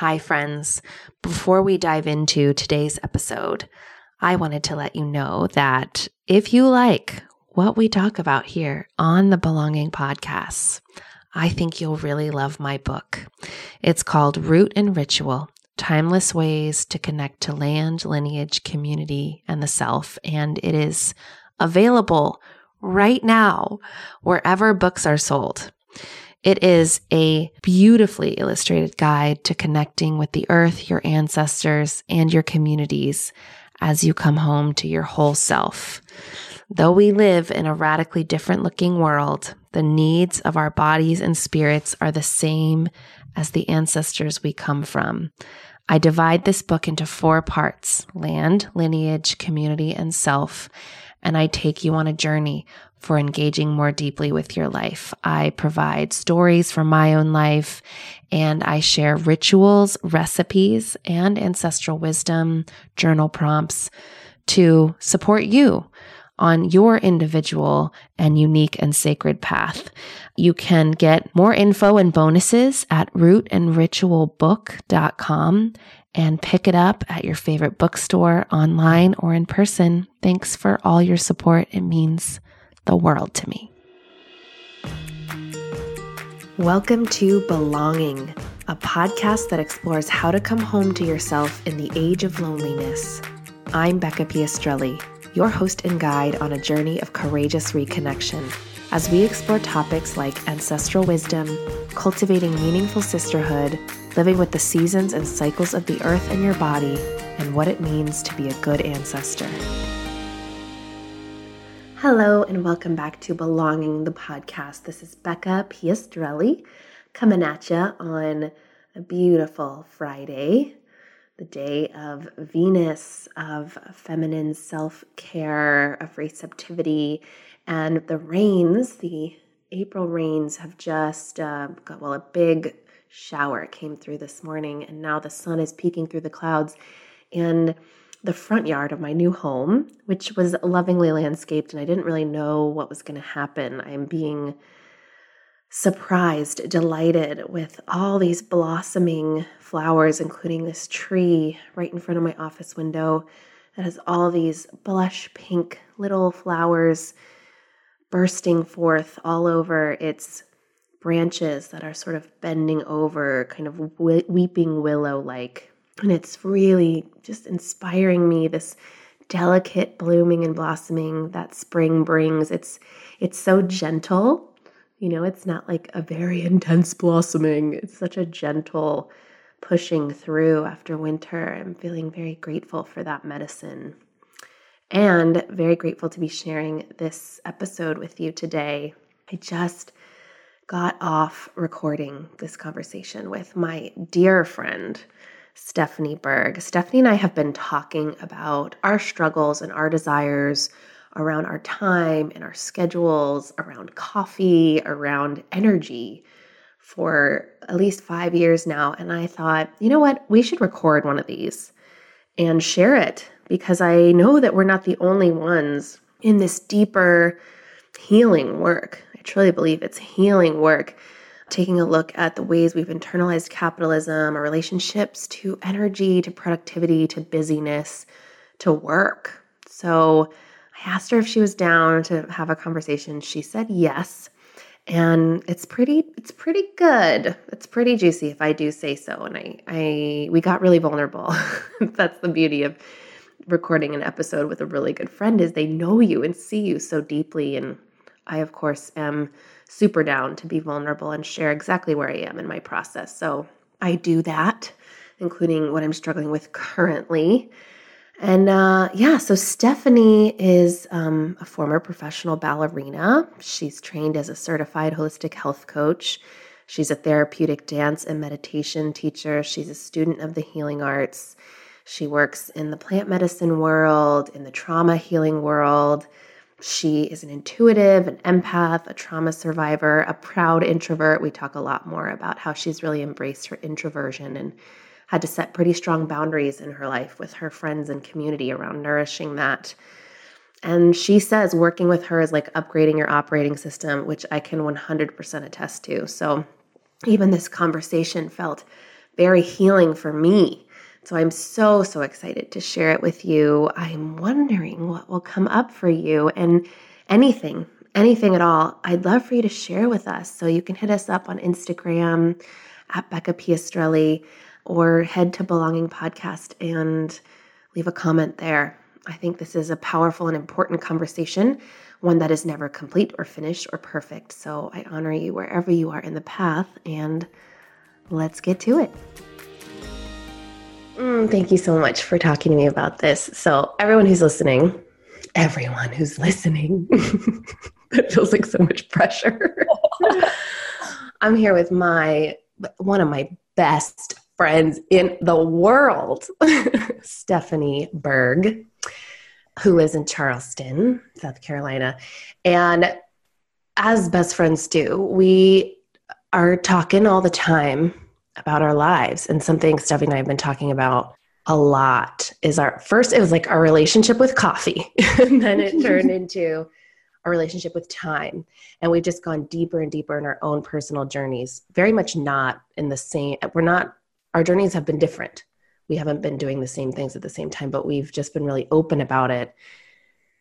Hi, friends. Before we dive into today's episode, I wanted to let you know that if you like what we talk about here on the Belonging Podcasts, I think you'll really love my book. It's called Root and Ritual Timeless Ways to Connect to Land, Lineage, Community, and the Self. And it is available right now wherever books are sold. It is a beautifully illustrated guide to connecting with the earth, your ancestors, and your communities as you come home to your whole self. Though we live in a radically different looking world, the needs of our bodies and spirits are the same as the ancestors we come from. I divide this book into four parts land, lineage, community, and self. And I take you on a journey for engaging more deeply with your life. I provide stories from my own life and I share rituals, recipes, and ancestral wisdom, journal prompts to support you on your individual and unique and sacred path. You can get more info and bonuses at rootandritualbook.com and pick it up at your favorite bookstore, online, or in person. Thanks for all your support. It means the world to me. Welcome to Belonging, a podcast that explores how to come home to yourself in the age of loneliness. I'm Becca Piastrelli, your host and guide on a journey of courageous reconnection as we explore topics like ancestral wisdom, cultivating meaningful sisterhood, living with the seasons and cycles of the earth and your body, and what it means to be a good ancestor. Hello, and welcome back to Belonging the Podcast. This is Becca Piastrelli coming at you on a beautiful Friday, the day of Venus, of feminine self care, of receptivity, and the rains, the April rains, have just uh, got, well, a big shower came through this morning, and now the sun is peeking through the clouds. And the front yard of my new home, which was lovingly landscaped, and I didn't really know what was going to happen. I'm being surprised, delighted with all these blossoming flowers, including this tree right in front of my office window that has all these blush pink little flowers bursting forth all over its branches that are sort of bending over, kind of weeping willow like and it's really just inspiring me this delicate blooming and blossoming that spring brings. It's it's so gentle. You know, it's not like a very intense blossoming. It's such a gentle pushing through after winter. I'm feeling very grateful for that medicine. And very grateful to be sharing this episode with you today. I just got off recording this conversation with my dear friend Stephanie Berg. Stephanie and I have been talking about our struggles and our desires around our time and our schedules, around coffee, around energy for at least five years now. And I thought, you know what? We should record one of these and share it because I know that we're not the only ones in this deeper healing work. I truly believe it's healing work taking a look at the ways we've internalized capitalism, our relationships to energy, to productivity, to busyness, to work. So I asked her if she was down to have a conversation. She said yes. And it's pretty it's pretty good. It's pretty juicy if I do say so. And I I we got really vulnerable. That's the beauty of recording an episode with a really good friend is they know you and see you so deeply and I of course am super down to be vulnerable and share exactly where I am in my process. So I do that, including what I'm struggling with currently. And uh, yeah, so Stephanie is um, a former professional ballerina. She's trained as a certified holistic health coach. She's a therapeutic dance and meditation teacher. She's a student of the healing arts. She works in the plant medicine world, in the trauma healing world. She is an intuitive, an empath, a trauma survivor, a proud introvert. We talk a lot more about how she's really embraced her introversion and had to set pretty strong boundaries in her life with her friends and community around nourishing that. And she says working with her is like upgrading your operating system, which I can 100% attest to. So even this conversation felt very healing for me. So I'm so, so excited to share it with you. I'm wondering what will come up for you and anything, anything at all. I'd love for you to share with us. So you can hit us up on Instagram at Becca Piastrelli or head to Belonging Podcast and leave a comment there. I think this is a powerful and important conversation, one that is never complete or finished or perfect. So I honor you wherever you are in the path, and let's get to it. Mm, thank you so much for talking to me about this. So, everyone who's listening, everyone who's listening, it feels like so much pressure. I'm here with my one of my best friends in the world, Stephanie Berg, who lives in Charleston, South Carolina. And as best friends do, we are talking all the time about our lives. And something Stephanie and I have been talking about a lot is our first, it was like our relationship with coffee. and then it turned into our relationship with time. And we've just gone deeper and deeper in our own personal journeys, very much not in the same, we're not our journeys have been different. We haven't been doing the same things at the same time, but we've just been really open about it.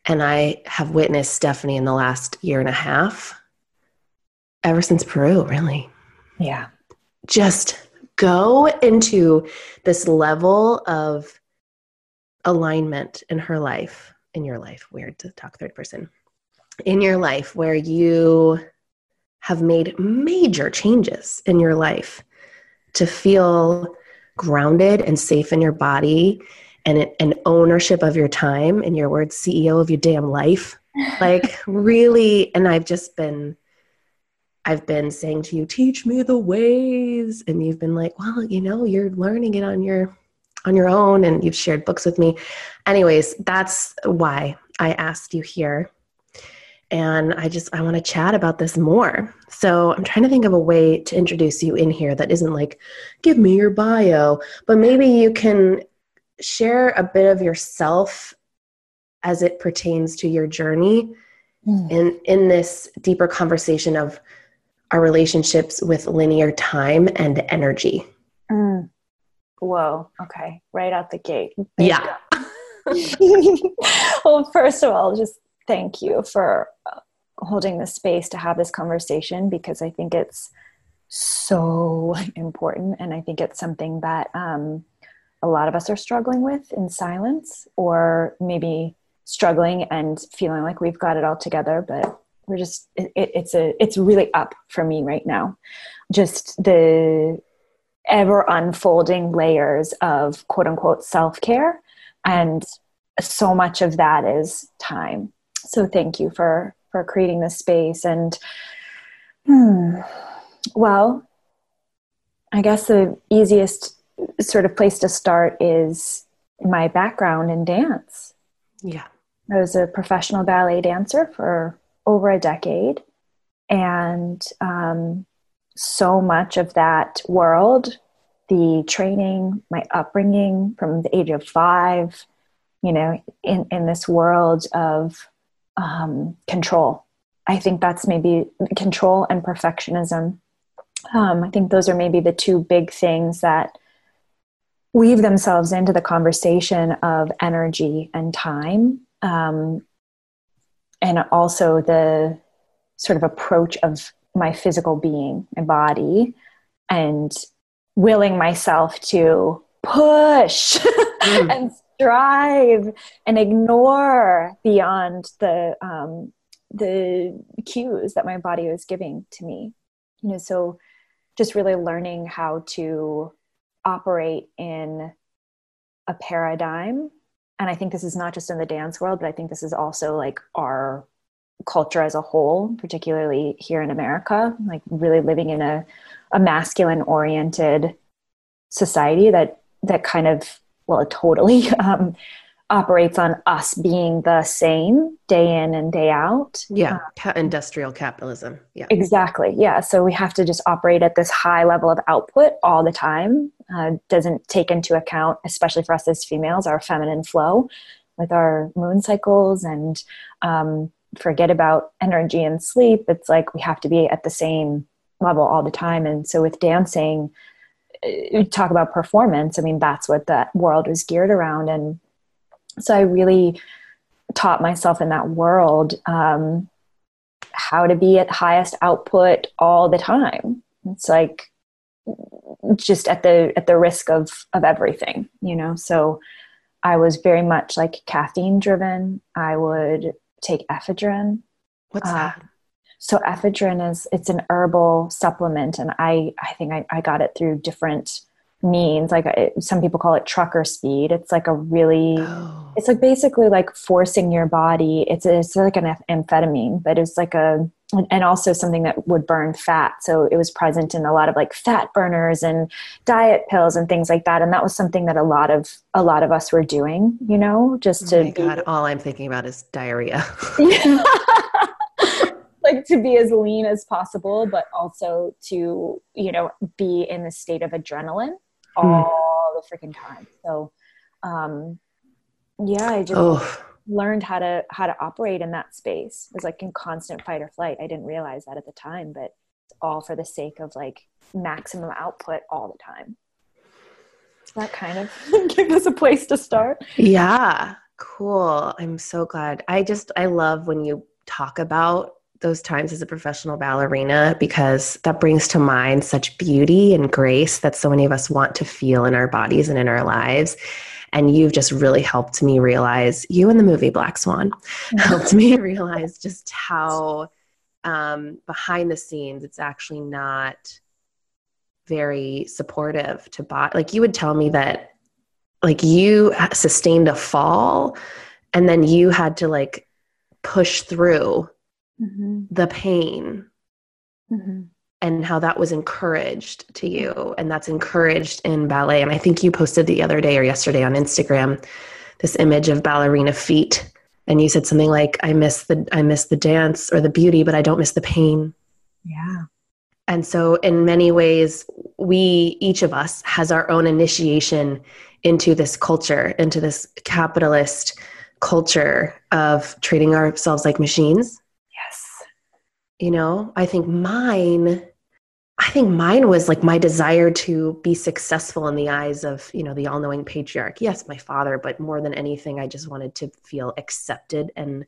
And I have witnessed Stephanie in the last year and a half, ever since Peru, really. Yeah. Just go into this level of alignment in her life, in your life. Weird to talk third person. In your life, where you have made major changes in your life to feel grounded and safe in your body and an ownership of your time and your words ceo of your damn life like really and i've just been i've been saying to you teach me the ways and you've been like well you know you're learning it on your on your own and you've shared books with me. Anyways that's why i asked you here. And i just i want to chat about this more. So i'm trying to think of a way to introduce you in here that isn't like give me your bio but maybe you can share a bit of yourself as it pertains to your journey mm. in in this deeper conversation of our relationships with linear time and energy. Mm. whoa. Okay. Right out the gate. Yeah. well first of all just thank you for uh, holding the space to have this conversation because I think it's so important. And I think it's something that um, a lot of us are struggling with in silence or maybe struggling and feeling like we've got it all together, but we're just, it, it's a, it's really up for me right now. Just the ever unfolding layers of quote unquote self care. And so much of that is time so thank you for for creating this space and hmm, well i guess the easiest sort of place to start is my background in dance yeah i was a professional ballet dancer for over a decade and um, so much of that world the training my upbringing from the age of five you know in, in this world of um, control. I think that's maybe control and perfectionism. Um, I think those are maybe the two big things that weave themselves into the conversation of energy and time. Um, and also the sort of approach of my physical being, my body, and willing myself to push mm. and strive and ignore beyond the um, the cues that my body was giving to me you know so just really learning how to operate in a paradigm and i think this is not just in the dance world but i think this is also like our culture as a whole particularly here in america like really living in a, a masculine oriented society that that kind of well, it totally um, operates on us being the same day in and day out. Yeah, uh, industrial capitalism. Yeah, exactly. Yeah, so we have to just operate at this high level of output all the time. Uh, doesn't take into account, especially for us as females, our feminine flow with our moon cycles and um, forget about energy and sleep. It's like we have to be at the same level all the time. And so with dancing, uh, talk about performance. I mean, that's what that world was geared around. And so I really taught myself in that world um, how to be at highest output all the time. It's like just at the at the risk of of everything, you know. So I was very much like caffeine driven. I would take ephedrine. What's uh, that? So ephedrine is it's an herbal supplement, and I I think I, I got it through different means. Like it, some people call it trucker speed. It's like a really oh. it's like basically like forcing your body. It's it's like an amphetamine, but it's like a and also something that would burn fat. So it was present in a lot of like fat burners and diet pills and things like that. And that was something that a lot of a lot of us were doing, you know, just oh to God, all I'm thinking about is diarrhea. like to be as lean as possible, but also to, you know, be in the state of adrenaline hmm. all the freaking time. So um yeah, I just oh. learned how to how to operate in that space. It was like in constant fight or flight. I didn't realize that at the time but it's all for the sake of like maximum output all the time. That kind of give us a place to start? Yeah. Cool. I'm so glad. I just i love when you talk about those times as a professional ballerina because that brings to mind such beauty and grace that so many of us want to feel in our bodies and in our lives and you've just really helped me realize, you in the movie Black Swan helped me realize just how um, behind the scenes it's actually not very supportive to bot. Like you would tell me that like you sustained a fall and then you had to like push through mm-hmm. the pain. Mm-hmm and how that was encouraged to you and that's encouraged in ballet and i think you posted the other day or yesterday on instagram this image of ballerina feet and you said something like i miss the i miss the dance or the beauty but i don't miss the pain yeah and so in many ways we each of us has our own initiation into this culture into this capitalist culture of treating ourselves like machines you know i think mine I think mine was like my desire to be successful in the eyes of, you know, the all-knowing patriarch. Yes, my father, but more than anything, I just wanted to feel accepted and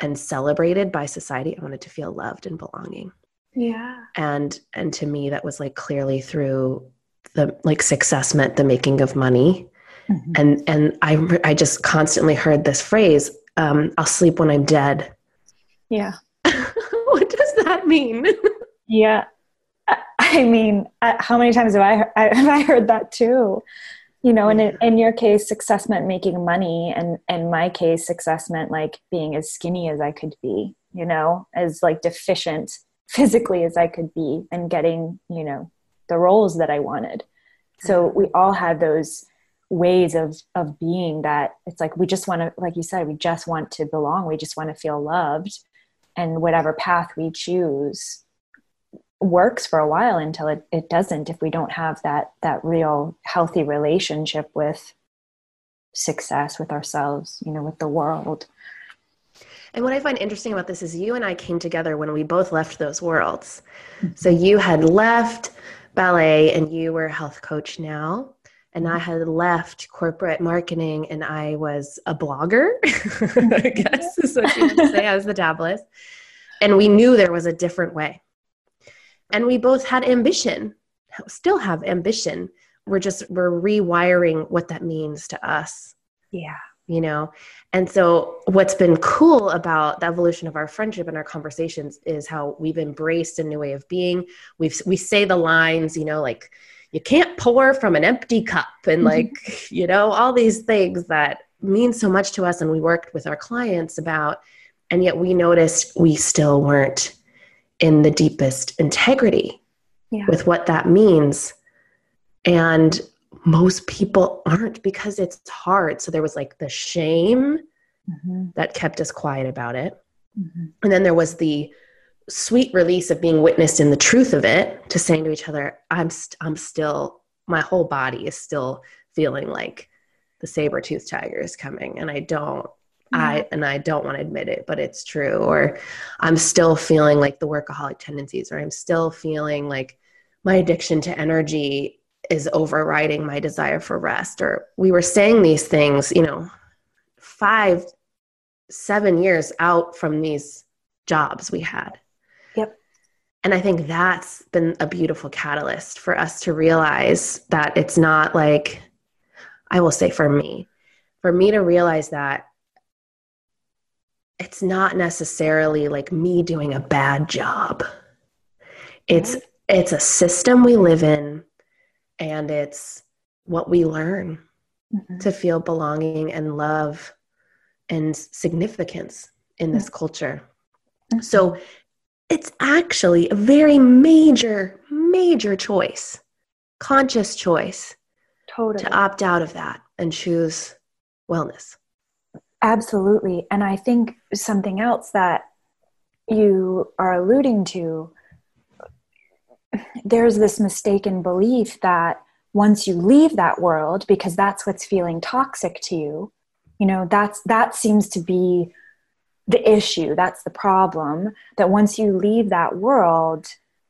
and celebrated by society. I wanted to feel loved and belonging. Yeah. And and to me that was like clearly through the like success meant the making of money. Mm-hmm. And and I I just constantly heard this phrase, um, I'll sleep when I'm dead. Yeah. What does that mean? yeah I mean, how many times have I, have I heard that too? You know, and in, in your case, success meant making money, and in my case, success meant like being as skinny as I could be. You know, as like deficient physically as I could be, and getting you know the roles that I wanted. So mm-hmm. we all had those ways of of being that it's like we just want to like you said we just want to belong we just want to feel loved and whatever path we choose works for a while until it, it doesn't if we don't have that that real healthy relationship with success with ourselves you know with the world. And what i find interesting about this is you and i came together when we both left those worlds. Mm-hmm. so you had left ballet and you were a health coach now and I had left corporate marketing and I was a blogger, I guess is what you would say. I was the dabblist. And we knew there was a different way. And we both had ambition still have ambition. We're just we're rewiring what that means to us. Yeah. You know? And so what's been cool about the evolution of our friendship and our conversations is how we've embraced a new way of being. We've we say the lines you know like you can't pour from an empty cup and mm-hmm. like you know all these things that mean so much to us and we worked with our clients about and yet we noticed we still weren't in the deepest integrity yeah. with what that means. And most people aren't because it's hard. So there was like the shame mm-hmm. that kept us quiet about it. Mm-hmm. And then there was the sweet release of being witnessed in the truth of it to saying to each other, I'm, st- I'm still, my whole body is still feeling like the saber tooth tiger is coming. And I don't I mm-hmm. and I don't want to admit it, but it's true. Or I'm still feeling like the workaholic tendencies, or I'm still feeling like my addiction to energy is overriding my desire for rest or we were saying these things you know five seven years out from these jobs we had and i think that's been a beautiful catalyst for us to realize that it's not like i will say for me for me to realize that it's not necessarily like me doing a bad job it's it's a system we live in and it's what we learn mm-hmm. to feel belonging and love and significance in this mm-hmm. culture. So it's actually a very major, major choice, conscious choice totally. to opt out of that and choose wellness. Absolutely. And I think something else that you are alluding to there's this mistaken belief that once you leave that world because that's what's feeling toxic to you you know that's that seems to be the issue that's the problem that once you leave that world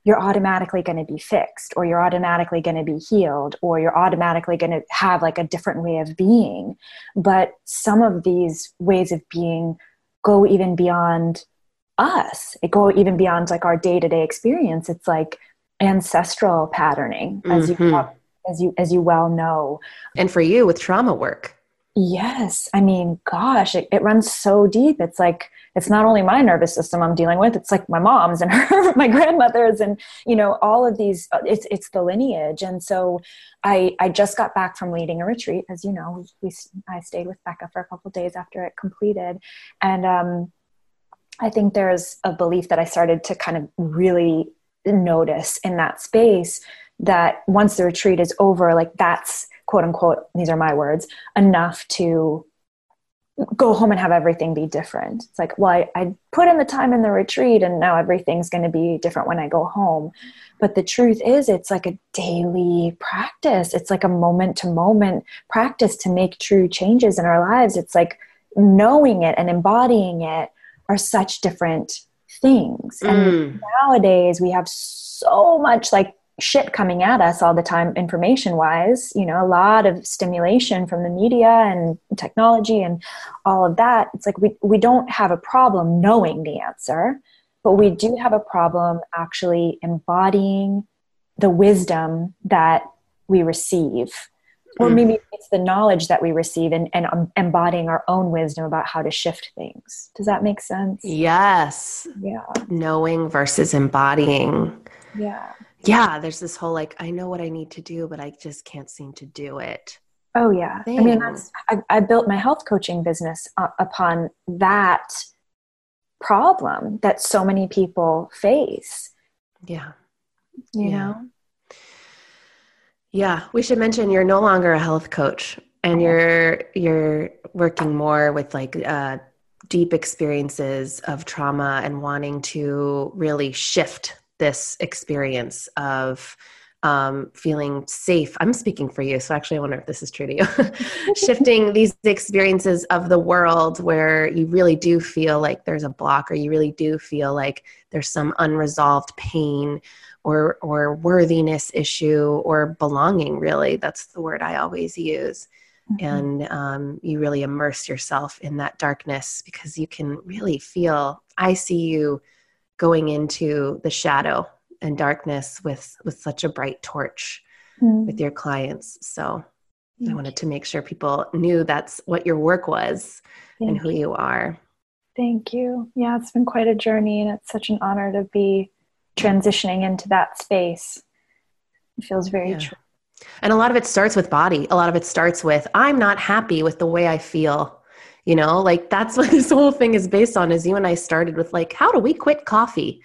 you're automatically going to be fixed or you're automatically going to be healed or you're automatically going to have like a different way of being. But some of these ways of being go even beyond us. It go even beyond like our day-to-day experience. It's like ancestral patterning as mm-hmm. you as you as you well know. And for you with trauma work yes i mean gosh it, it runs so deep. It's like it's not only my nervous system i'm dealing with it's like my mom's and her my grandmother's and you know all of these uh, it's it's the lineage. And so i i just got back from leading a retreat as you know we, i stayed with becca for a couple days after it completed. And um I think there's a belief that I started to kind of really notice in that space that once the retreat is over, like that's quote unquote, these are my words, enough to go home and have everything be different. It's like, well, I, I put in the time in the retreat and now everything's going to be different when I go home. But the truth is, it's like a daily practice. It's like a moment to moment practice to make true changes in our lives. It's like knowing it and embodying it are such different things. Mm. And nowadays we have so much like shit coming at us all the time information wise you know a lot of stimulation from the media and technology and all of that. It's like we, we don't have a problem knowing the answer but we do have a problem actually embodying the wisdom that we receive. Or mm. maybe it's the knowledge that we receive and, and um, embodying our own wisdom about how to shift things. Does that make sense? Yes. Yeah. Knowing versus embodying. Yeah yeah there's this whole like i know what i need to do but i just can't seem to do it. Oh yeah. Thing. i mean that's I, I, built my health coaching business uh, upon that problem that so many people face. Yeah. You yeah. know? Yeah, we should mention you're no longer a health coach and you're you're working more with like uh, deep experiences of trauma and wanting to really shift this experience of um, feeling safe. I'm speaking for you, so actually, I wonder if this is true to you. Shifting these experiences of the world where you really do feel like there's a block, or you really do feel like there's some unresolved pain or or worthiness issue or belonging really that's the word i always use mm-hmm. and um, you really immerse yourself in that darkness because you can really feel i see you going into the shadow and darkness with with such a bright torch mm-hmm. with your clients so i wanted to make sure people knew that's what your work was Thank and who you are Thank you. Yeah, it's been quite a journey, and it's such an honor to be transitioning into that space. It feels very yeah. true. And a lot of it starts with body. A lot of it starts with I'm not happy with the way I feel. You know, like that's what this whole thing is based on. Is you and I started with like, how do we quit coffee?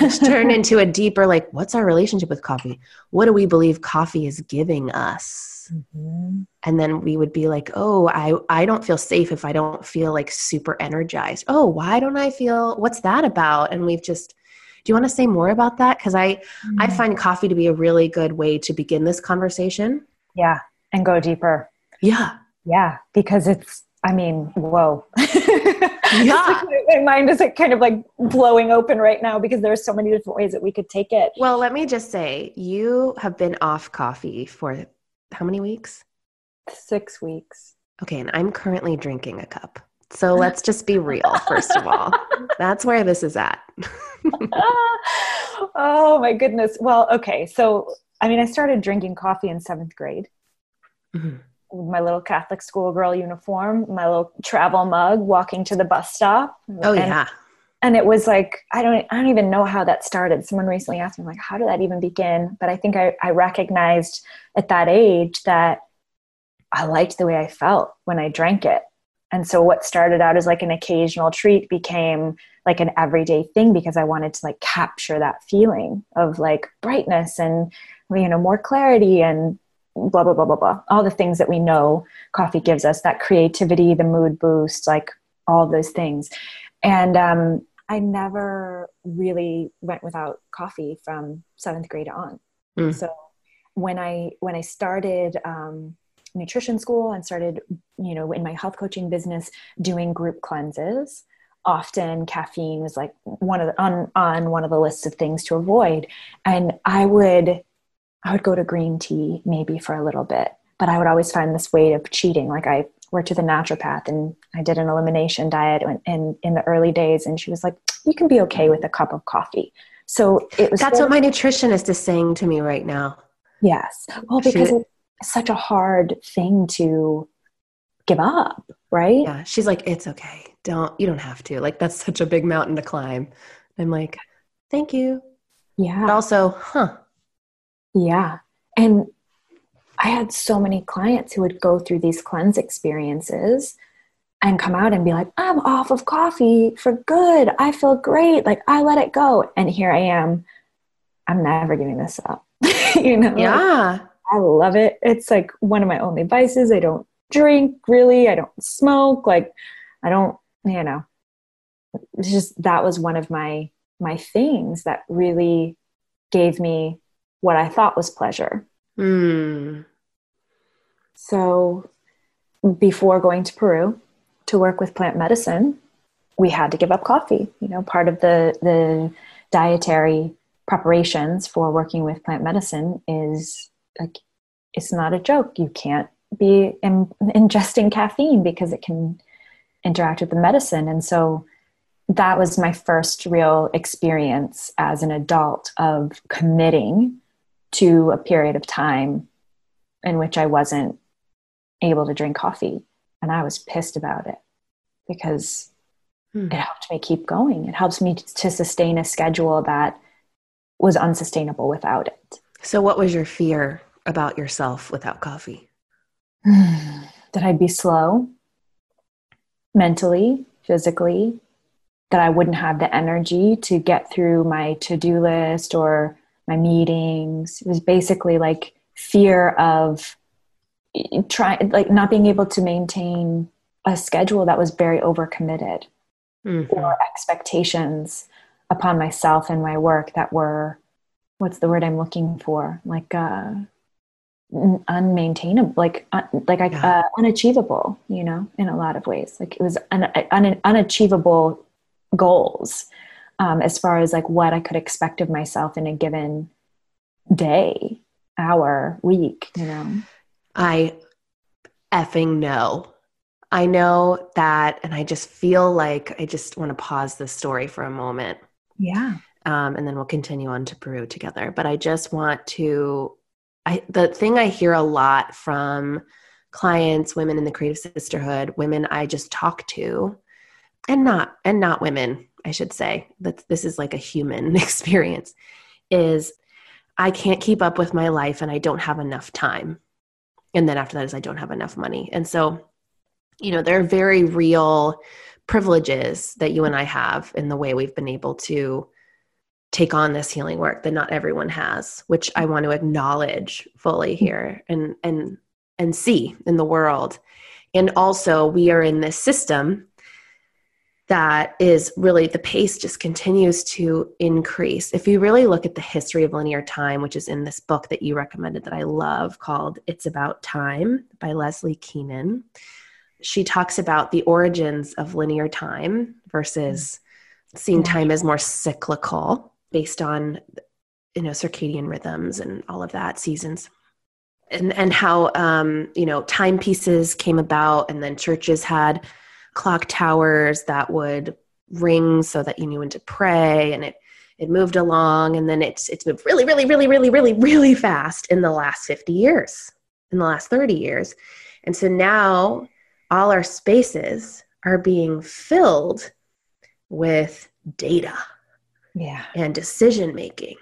Which turned into a deeper like, what's our relationship with coffee? What do we believe coffee is giving us? Mm-hmm. And then we would be like, oh, I I don't feel safe if I don't feel like super energized. Oh, why don't I feel? What's that about? And we've just do you want to say more about that? Because I mm-hmm. I find coffee to be a really good way to begin this conversation. Yeah, and go deeper. Yeah, yeah, because it's I mean, whoa. Yeah. my mind is like kind of like blowing open right now because there are so many different ways that we could take it. Well, let me just say, you have been off coffee for how many weeks? Six weeks. Okay, and I'm currently drinking a cup. So let's just be real, first of all. That's where this is at. oh my goodness. Well, okay. So, I mean, I started drinking coffee in seventh grade. Mm-hmm my little Catholic schoolgirl uniform, my little travel mug, walking to the bus stop. Oh and, yeah. And it was like I don't I don't even know how that started. Someone recently asked me like how did that even begin? But I think I, I recognized at that age that I liked the way I felt when I drank it. And so what started out as like an occasional treat became like an everyday thing because I wanted to like capture that feeling of like brightness and you know more clarity and blah blah blah blah blah. All the things that we know coffee gives us that creativity the mood boost like all those things. And um, i never really went without coffee from seventh grade on. Mm. so when i when i started um, nutrition school and started you know in my health coaching business doing group cleanses often caffeine was like one of the, on on one of the lists of things to avoid. And i would I would go to green tea maybe for a little bit, but I would always find this way of cheating. Like I worked with a naturopath and I did an elimination diet in, in, in the early days, and she was like, "You can be okay with a cup of coffee." So it was. That's what my nutritionist is saying to me right now. Yes, well, because she, it's such a hard thing to give up, right? Yeah, she's like, "It's okay. Don't you don't have to. Like that's such a big mountain to climb." I'm like, "Thank you." Yeah. But also, huh? Yeah. And I had so many clients who would go through these cleanse experiences and come out and be like, I'm off of coffee for good. I feel great. Like I let it go. And here I am. I'm never giving this up. you know? Yeah. I love it. It's like one of my only vices. I don't drink really. I don't smoke. Like I don't, you know, it's just that was one of my my things that really gave me what I thought was pleasure. Mm. So before going to Peru to work with plant medicine, we had to give up coffee. You know, part of the the dietary preparations for working with plant medicine is like it's not a joke. You can't be in, ingesting caffeine because it can interact with the medicine. And so that was my first real experience as an adult of committing to a period of time in which I wasn't able to drink coffee. And I was pissed about it because hmm. it helped me keep going. It helps me to sustain a schedule that was unsustainable without it. So, what was your fear about yourself without coffee? that I'd be slow mentally, physically, that I wouldn't have the energy to get through my to do list or my meetings. It was basically like fear of trying, like not being able to maintain a schedule that was very overcommitted mm-hmm. or expectations upon myself and my work that were, what's the word I'm looking for? Like, uh, unmaintainable like uh, like yeah. uh, unachievable you know in a lot of ways like it was un, un, unachievable goals um, as far as like what I could expect of myself in a given day, hour, week, you know? I effing know. I know that, and I just feel like I just want to pause this story for a moment. Yeah. Um, and then we'll continue on to Peru together. But I just want to, I the thing I hear a lot from clients, women in the creative sisterhood, women I just talk to, and not and not women I should say, that this is like a human experience, is I can't keep up with my life and I don't have enough time. And then after that is I don't have enough money. And so, you know, there are very real privileges that you and I have in the way we've been able to take on this healing work that not everyone has, which I want to acknowledge fully here and and and see in the world. And also we are in this system that is really the pace just continues to increase. If you really look at the history of linear time, which is in this book that you recommended that I love called It's About Time by Leslie Keenan, she talks about the origins of linear time versus seeing time as more cyclical based on you know circadian rhythms and all of that seasons and and how um, you know timepieces came about and then churches had clock towers that would ring so that you knew when to pray and it it moved along and then it's it's moved really really really really really really fast in the last 50 years in the last 30 years. And so now all our spaces are being filled with data yeah. and decision making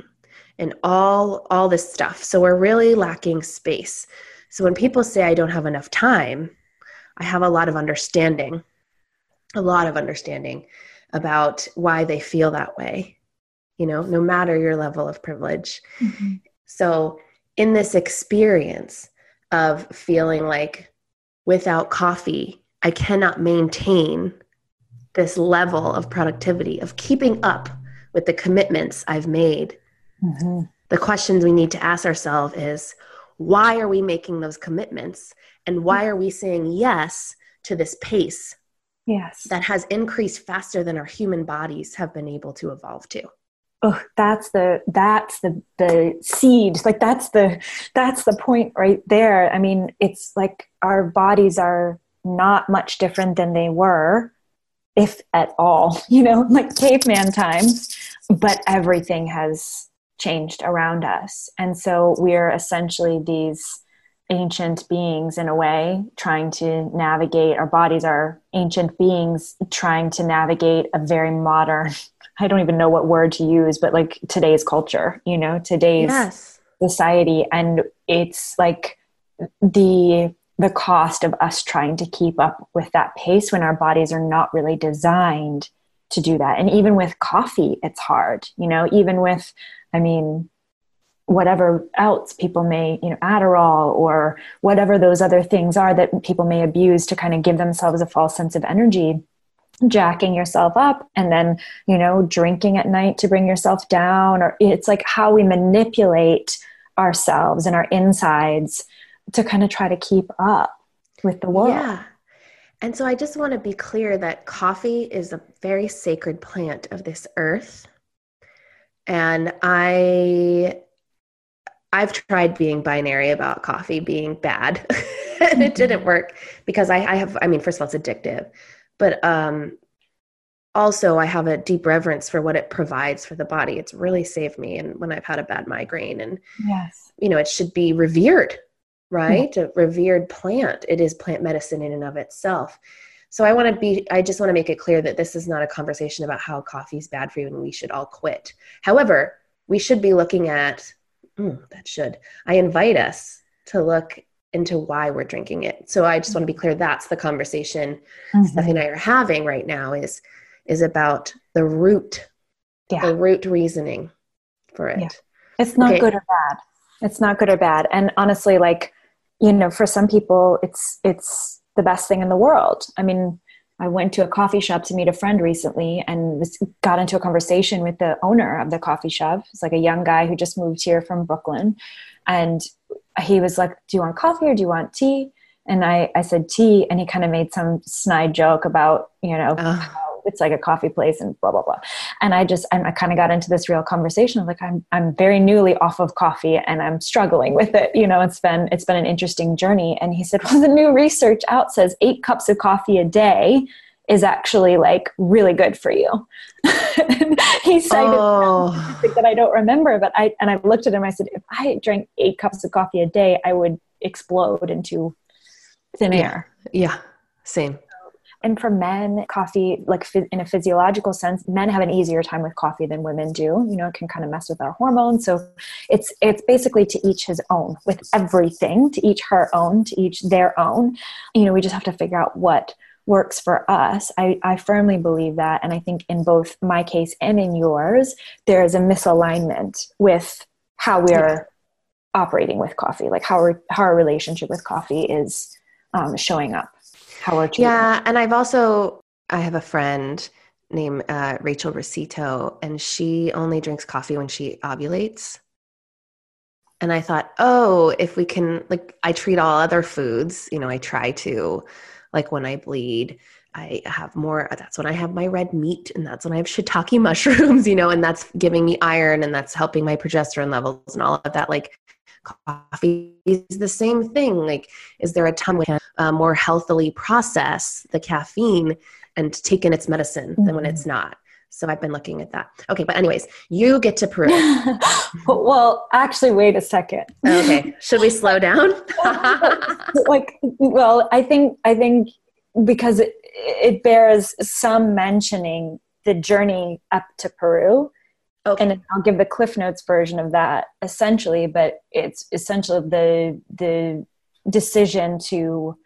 and all all this stuff. So we're really lacking space. So when people say i don't have enough time i have a lot of understanding a lot of understanding about why they feel that way you know no matter your level of privilege mm-hmm. so in this experience of feeling like without coffee i cannot maintain this level of productivity of keeping up with the commitments i've made mm-hmm. the questions we need to ask ourselves is why are we making those commitments and why are we saying yes to this pace yes. that has increased faster than our human bodies have been able to evolve to. Oh that's the that's the the seed. Like that's the that's the point right there. I mean it's like our bodies are not much different than they were if at all you know like caveman times but everything has changed around us. And so we're essentially these ancient beings in a way trying to navigate our bodies are ancient beings trying to navigate a very modern i don't even know what word to use but like today's culture you know today's yes. society and it's like the the cost of us trying to keep up with that pace when our bodies are not really designed to do that and even with coffee it's hard you know even with i mean whatever else people may, you know, Adderall or whatever those other things are that people may abuse to kind of give themselves a false sense of energy jacking yourself up and then you know drinking at night to bring yourself down or it's like how we manipulate ourselves and our insides to kind of try to keep up with the world. Yeah. And so i just want to be clear that coffee is a very sacred plant of this earth. And i I've tried being binary about coffee being bad and it didn't mm-hmm. work because I, I, have, I mean, first of all, it's addictive, but um, also I have a deep reverence for what it provides for the body. It's really saved me. And when I've had a bad migraine and, yes, you know, it should be revered, right? Mm-hmm. A revered plant. It is plant medicine in and of itself. So I want to be, I just want to make it clear that this is not a conversation about how coffee is bad for you and we should all quit. However, we should be looking at mm, that should. I invite us to look into why we're drinking it. So I just want to be clear that's the conversation mm-hmm. Stephanie and I are having right now is is about the root, yeah. the root reasoning for it. Yeah. It's not okay. good or bad. It's not good or bad. And honestly, like, you know, for some people it's it's the best thing in the world. I mean, I went to a coffee shop to meet a friend recently and was, got into a conversation with the owner of the coffee shop. It's like a young guy who just moved here from Brooklyn. And he was like, Do you want coffee or do you want tea? And I, I said tea. And he kind of made some snide joke about, you know, uh it's like a coffee place and blah blah blah. And i just i kind of got into this real conversation of like i'm i'm very newly off of coffee and i'm struggling with it you know it's been it's been an interesting journey. And he said well the new research out says eight cups of coffee a day is actually like really good for you. He cited oh. that i don't remember but i and i looked at him i said if i drank eight cups of coffee a day i would explode into thin air. Yeah. Same and for men coffee like in a physiological sense men have an easier time with coffee than women do. You know it can kind of mess with our hormones. So it's it's basically to each his own with everything to each her own to each their own. You know we just have to figure out what works for us. I, I firmly believe that and i think in both my case and in yours there is a misalignment with how we're yeah. operating with coffee. Like how, our, how our relationship with coffee is um, showing up how are you? Yeah, and I've also I have a friend named uh, Rachel Rosito, and she only drinks coffee when she ovulates. And I thought, oh, if we can, like, I treat all other foods, you know, I try to like when I bleed, I have more, that's when I have my red meat and that's when I have shiitake mushrooms, you know, and that's giving me iron and that's helping my progesterone levels and all of that. Like coffee is the same thing. Like, is there a time we can uh, more healthily process the caffeine and take in its medicine mm-hmm. than when it's mm-hmm. not? So I've been looking at that. Okay, but anyways, you get to Peru. well, actually, wait a second. okay, should we slow down? like, well, I think I think because it, it bears some mentioning the journey up to Peru. Okay. And I'll give the Cliff Notes version of that essentially, but it's essentially the the decision to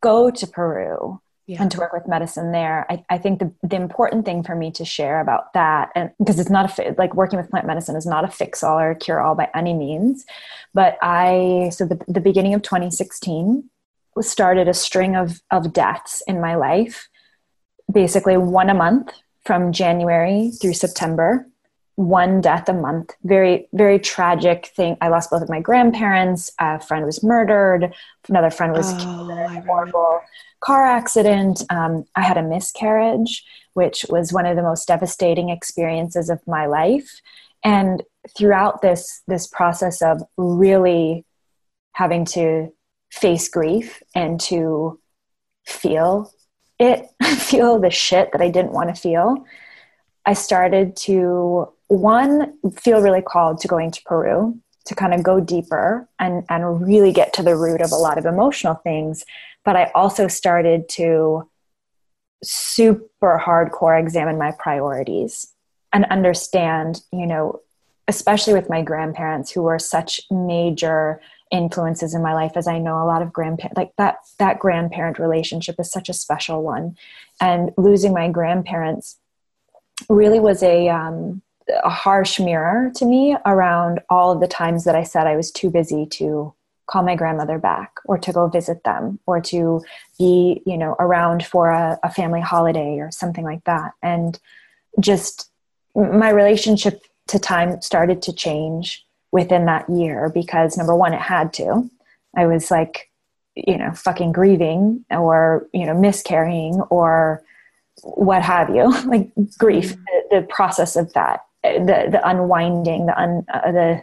go to Peru yeah. and to work with medicine there. I, I think the, the important thing for me to share about that, and because it's not a like working with plant medicine is not a fix all or cure all by any means, but I so the, the beginning of 2016 started a string of, of deaths in my life, basically one a month from January through September, one death a month. Very, very tragic thing. I lost both of my grandparents. A friend was murdered. Another friend was oh, killed in a horrible car accident. Um, I had a miscarriage, which was one of the most devastating experiences of my life. And throughout this this process of really having to face grief and to feel it, feel the shit that I didn't want to feel, I started to one feel really called to going to Peru to kind of go deeper and and really get to the root of a lot of emotional things. But I also started to super hardcore examine my priorities and understand you know especially with my grandparents who were such major influences in my life as i know a lot of grandparents like that that grandparent relationship is such a special one. And losing my grandparents really was a um, a harsh mirror to me around all of the times that i said i was too busy to call my grandmother back or to go visit them or to be you know around for a, a family holiday or something like that and just my relationship to time started to change within that year because number one, it had to. I was like, you know, fucking grieving or, you know, miscarrying or what have you, like grief, mm-hmm. the, the, process of that, the, the unwinding, the, un, uh, the,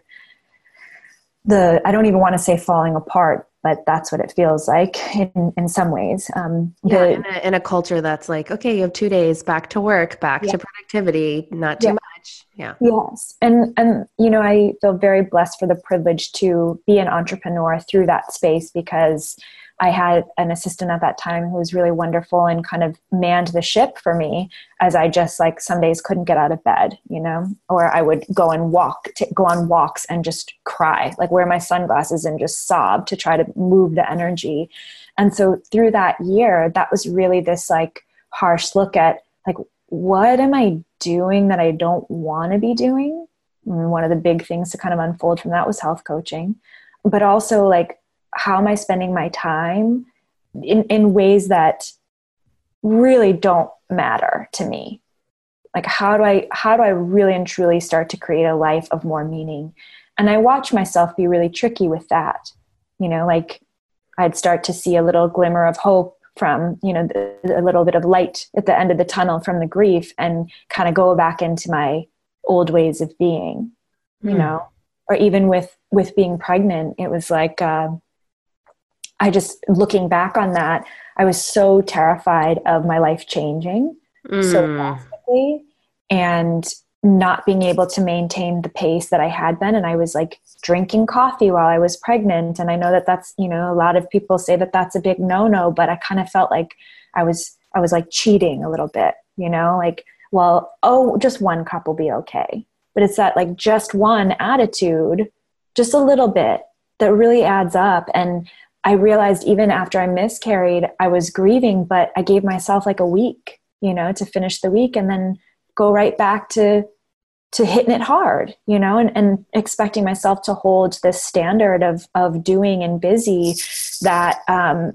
the, I don't even want to say falling apart, but that's what it feels like in, in some ways. Um, yeah, the, in, a, in, a, culture that's like, okay, you have two days back to work, back yeah. to productivity, not too yeah. much. Yeah. Yes. And, and, you know, I feel very blessed for the privilege to be an entrepreneur through that space because I had an assistant at that time who was really wonderful and kind of manned the ship for me as I just like some days couldn't get out of bed, you know, or I would go and walk, to, go on walks and just cry, like wear my sunglasses and just sob to try to move the energy. And so through that year, that was really this like harsh look at like, what am I doing that I don't want to be doing? And one of the big things to kind of unfold from that was health coaching, but also like how am I spending my time in, in ways that really don't matter to me? Like how do I how do I really and truly start to create a life of more meaning? And I watch myself be really tricky with that. You know, like I'd start to see a little glimmer of hope from you know the, a little bit of light at the end of the tunnel from the grief and kind of go back into my old ways of being you mm. know or even with with being pregnant it was like uh, I just looking back on that, I was so terrified of my life changing mm. so drastically and not being able to maintain the pace that I had been. And I was like drinking coffee while I was pregnant. And I know that that's, you know, a lot of people say that that's a big no no, but I kind of felt like I was, I was like cheating a little bit, you know, like, well, oh, just one cup will be okay. But it's that like just one attitude, just a little bit that really adds up. And I realized even after I miscarried, I was grieving, but I gave myself like a week, you know, to finish the week and then go right back to to hitting it hard, you know, and, and expecting myself to hold this standard of of doing and busy that um,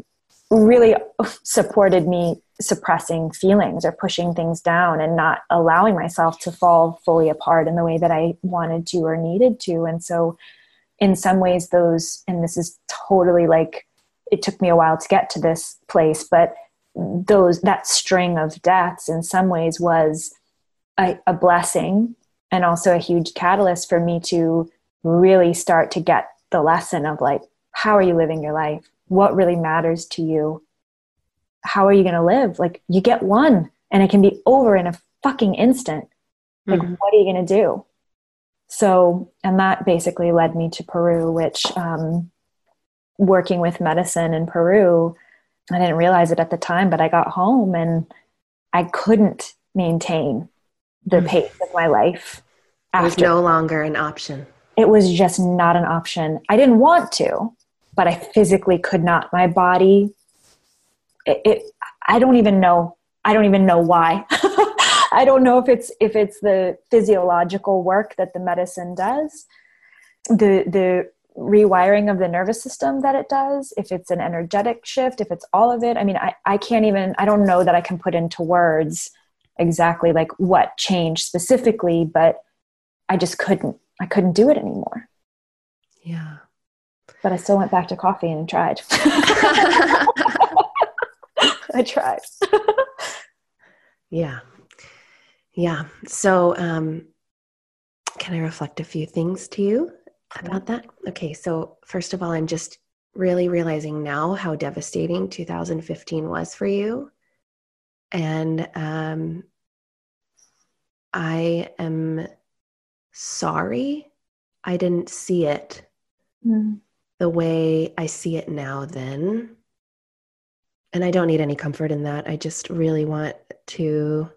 really supported me suppressing feelings or pushing things down and not allowing myself to fall fully apart in the way that I wanted to or needed to. And so in some ways those and this is totally like it took me a while to get to this place, but those that string of deaths in some ways was a, a blessing and also a huge catalyst for me to really start to get the lesson of like how are you living your life? What really matters to you? How are you going to live? Like you get one and it can be over in a fucking instant. Like mm-hmm. what are you going to do so and that basically led me to peru which um, working with medicine in peru i didn't realize it at the time but i got home and i couldn't maintain the mm-hmm. pace of my life it was no longer an option. It was just not an option. I didn't want to but i physically could not. My body it, it i don't even know i don't even know why i don't know if it's if it's the physiological work that the medicine does the the rewiring of the nervous system that it does if it's an energetic shift if it's all of it. I mean i, I can't even i don't know that i can put into words exactly like what changed specifically but i just couldn't i couldn't do it anymore. Yeah. But i still went back to coffee and tried. I tried. Yeah yeah so um can i reflect a few things to you about that okay so first of all i'm just really realizing now how devastating 2015 was for you and um, I am sorry I didn't see it mm. the way I see it now then. And I don't need any comfort in that. I just really want to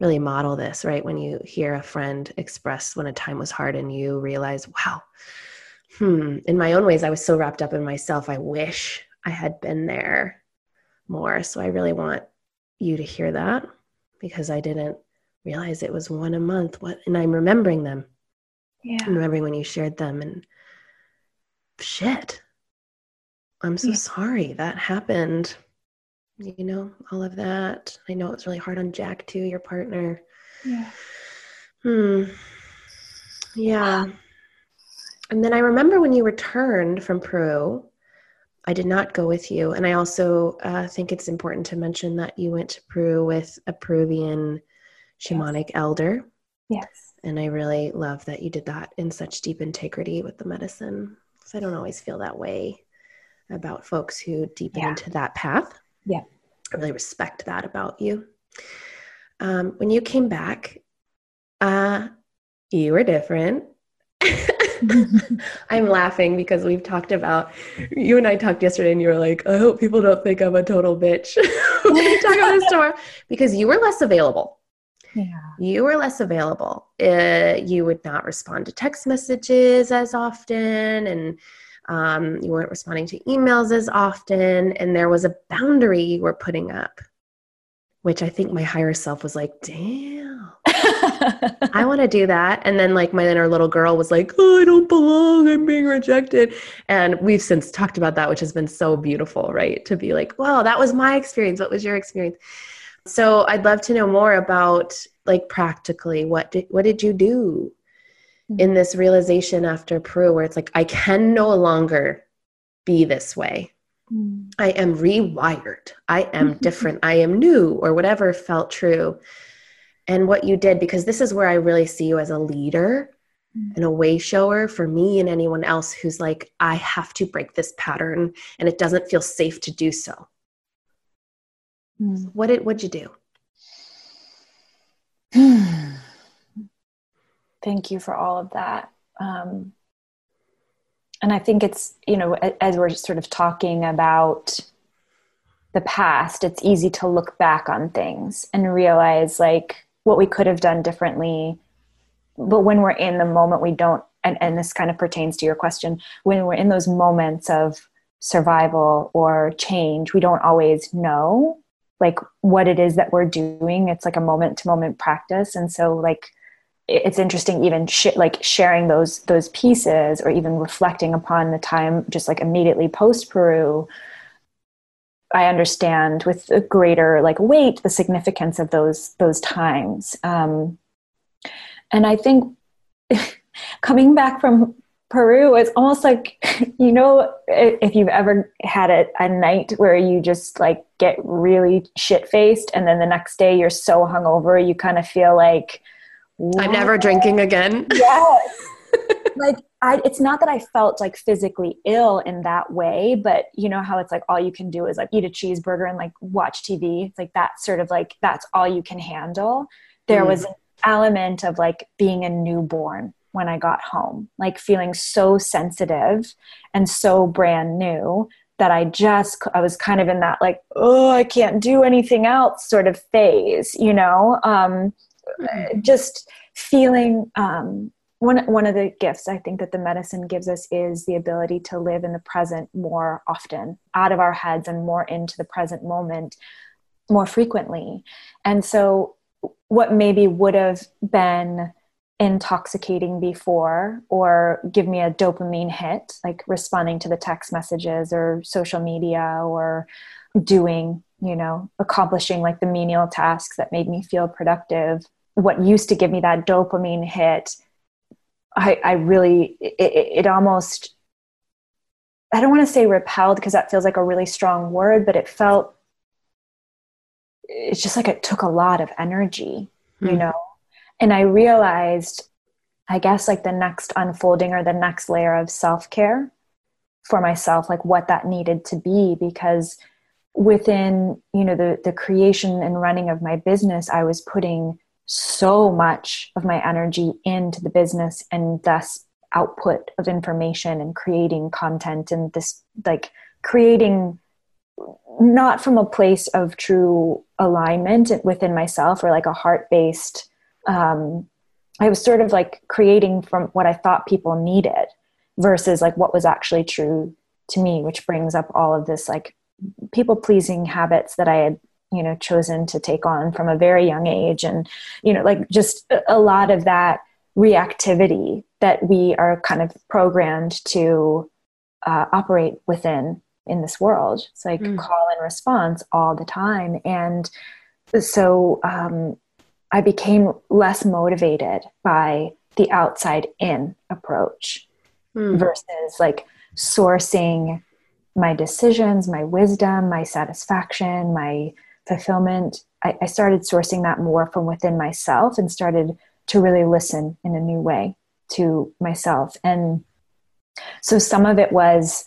really model this, right? When you hear a friend express when a time was hard and you realize, wow, hmm, in my own ways, I was so wrapped up in myself. I wish I had been there more. So I really want you to hear that because I didn't realize it was one a month. What and I'm remembering them. Yeah. I'm remembering when you shared them and shit. I'm so yeah. sorry that happened. You know, all of that. I know it's really hard on Jack too, your partner. Yeah. Hmm. Yeah. And then I remember when you returned from Peru, I did not go with you. And I also uh, think it's important to mention that you went to Peru with a Peruvian shamanic yes. elder. Yes. And I really love that you did that in such deep integrity with the medicine. Because I don't always feel that way about folks who deepen yeah. into that path. Yeah. I really respect that about you. Um, when you came back, uh, you were different. I'm laughing because we've talked about you and I talked yesterday, and you were like, "I hope people don't think I'm a total bitch." we talk about this tomorrow because you were less available. Yeah. You were less available. Uh, you would not respond to text messages as often, and um, you weren't responding to emails as often. And there was a boundary you were putting up, which I think my higher self was like, "Damn." I want to do that. And then, like, my inner little girl was like, oh, I don't belong. I'm being rejected. And we've since talked about that, which has been so beautiful, right? To be like, wow, that was my experience. What was your experience? So I'd love to know more about, like, practically what did, what did you do mm-hmm. in this realization after Peru, where it's like, I can no longer be this way. Mm-hmm. I am rewired. I am different. I am new, or whatever felt true and what you did because this is where I really see you as a leader mm. and a way shower for me and anyone else who's like, I have to break this pattern and it doesn't feel safe to do so. Mm. What did what'd you do? Thank you for all of that. Um, and I think it's, you know, as we're sort of talking about the past, it's easy to look back on things and realize like, what we could have done differently. But when we're in the moment we don't and, and this kind of pertains to your question when we're in those moments of survival or change we don't always know like what it is that we're doing. It's like a moment to moment practice. And so like it's interesting even sh- like sharing those those pieces or even reflecting upon the time just like immediately post peru I understand with a greater like weight the significance of those those times. Um, and I think coming back from Peru was almost like, you know, if you've ever had a, a night where you just like get really shit faced and then the next day you're so hungover, you kind of feel like, what? I'm never drinking again. Yes. like I, it's not that I felt like physically ill in that way, but you know how it's like all you can do is like eat a cheeseburger and like watch TV. It's like that sort of like that's all you can handle. There mm. was an element of like being a newborn when I got home, like feeling so sensitive and so brand new that I just, I was kind of in that like, oh, I can't do anything else sort of phase, you know? Um, mm-hmm. Just feeling, um, one, one of the gifts I think that the medicine gives us is the ability to live in the present more often, out of our heads and more into the present moment more frequently. And so, what maybe would have been intoxicating before or give me a dopamine hit, like responding to the text messages or social media or doing, you know, accomplishing like the menial tasks that made me feel productive. What used to give me that dopamine hit, I, I really, it, it almost, I don't want to say repelled because that feels like a really strong word, but it felt, it's just like it took a lot of energy, mm. you hmm. know? and I realized, I guess, like the next unfolding or the next layer of self care for myself, like what that needed to be, because within you know the the creation and running of my business i was putting so much of my energy into the business and thus output of information and creating content and this like creating not from a place of true alignment within myself or like a heart based um, I was sort of like creating from what I thought people needed versus like what was actually true to me, which brings up all of this like people pleasing habits that I had you know chosen to take on from a very young age and you know like just a lot of that reactivity that we are kind of programmed to uh, operate within in this world it's like mm. call and response all the time and so um, I became less motivated by the outside in approach mm. versus like sourcing my decisions, my wisdom, my satisfaction, my fulfillment. I, I, started sourcing that more from within myself and started to really listen in a new way to myself. And so some of it was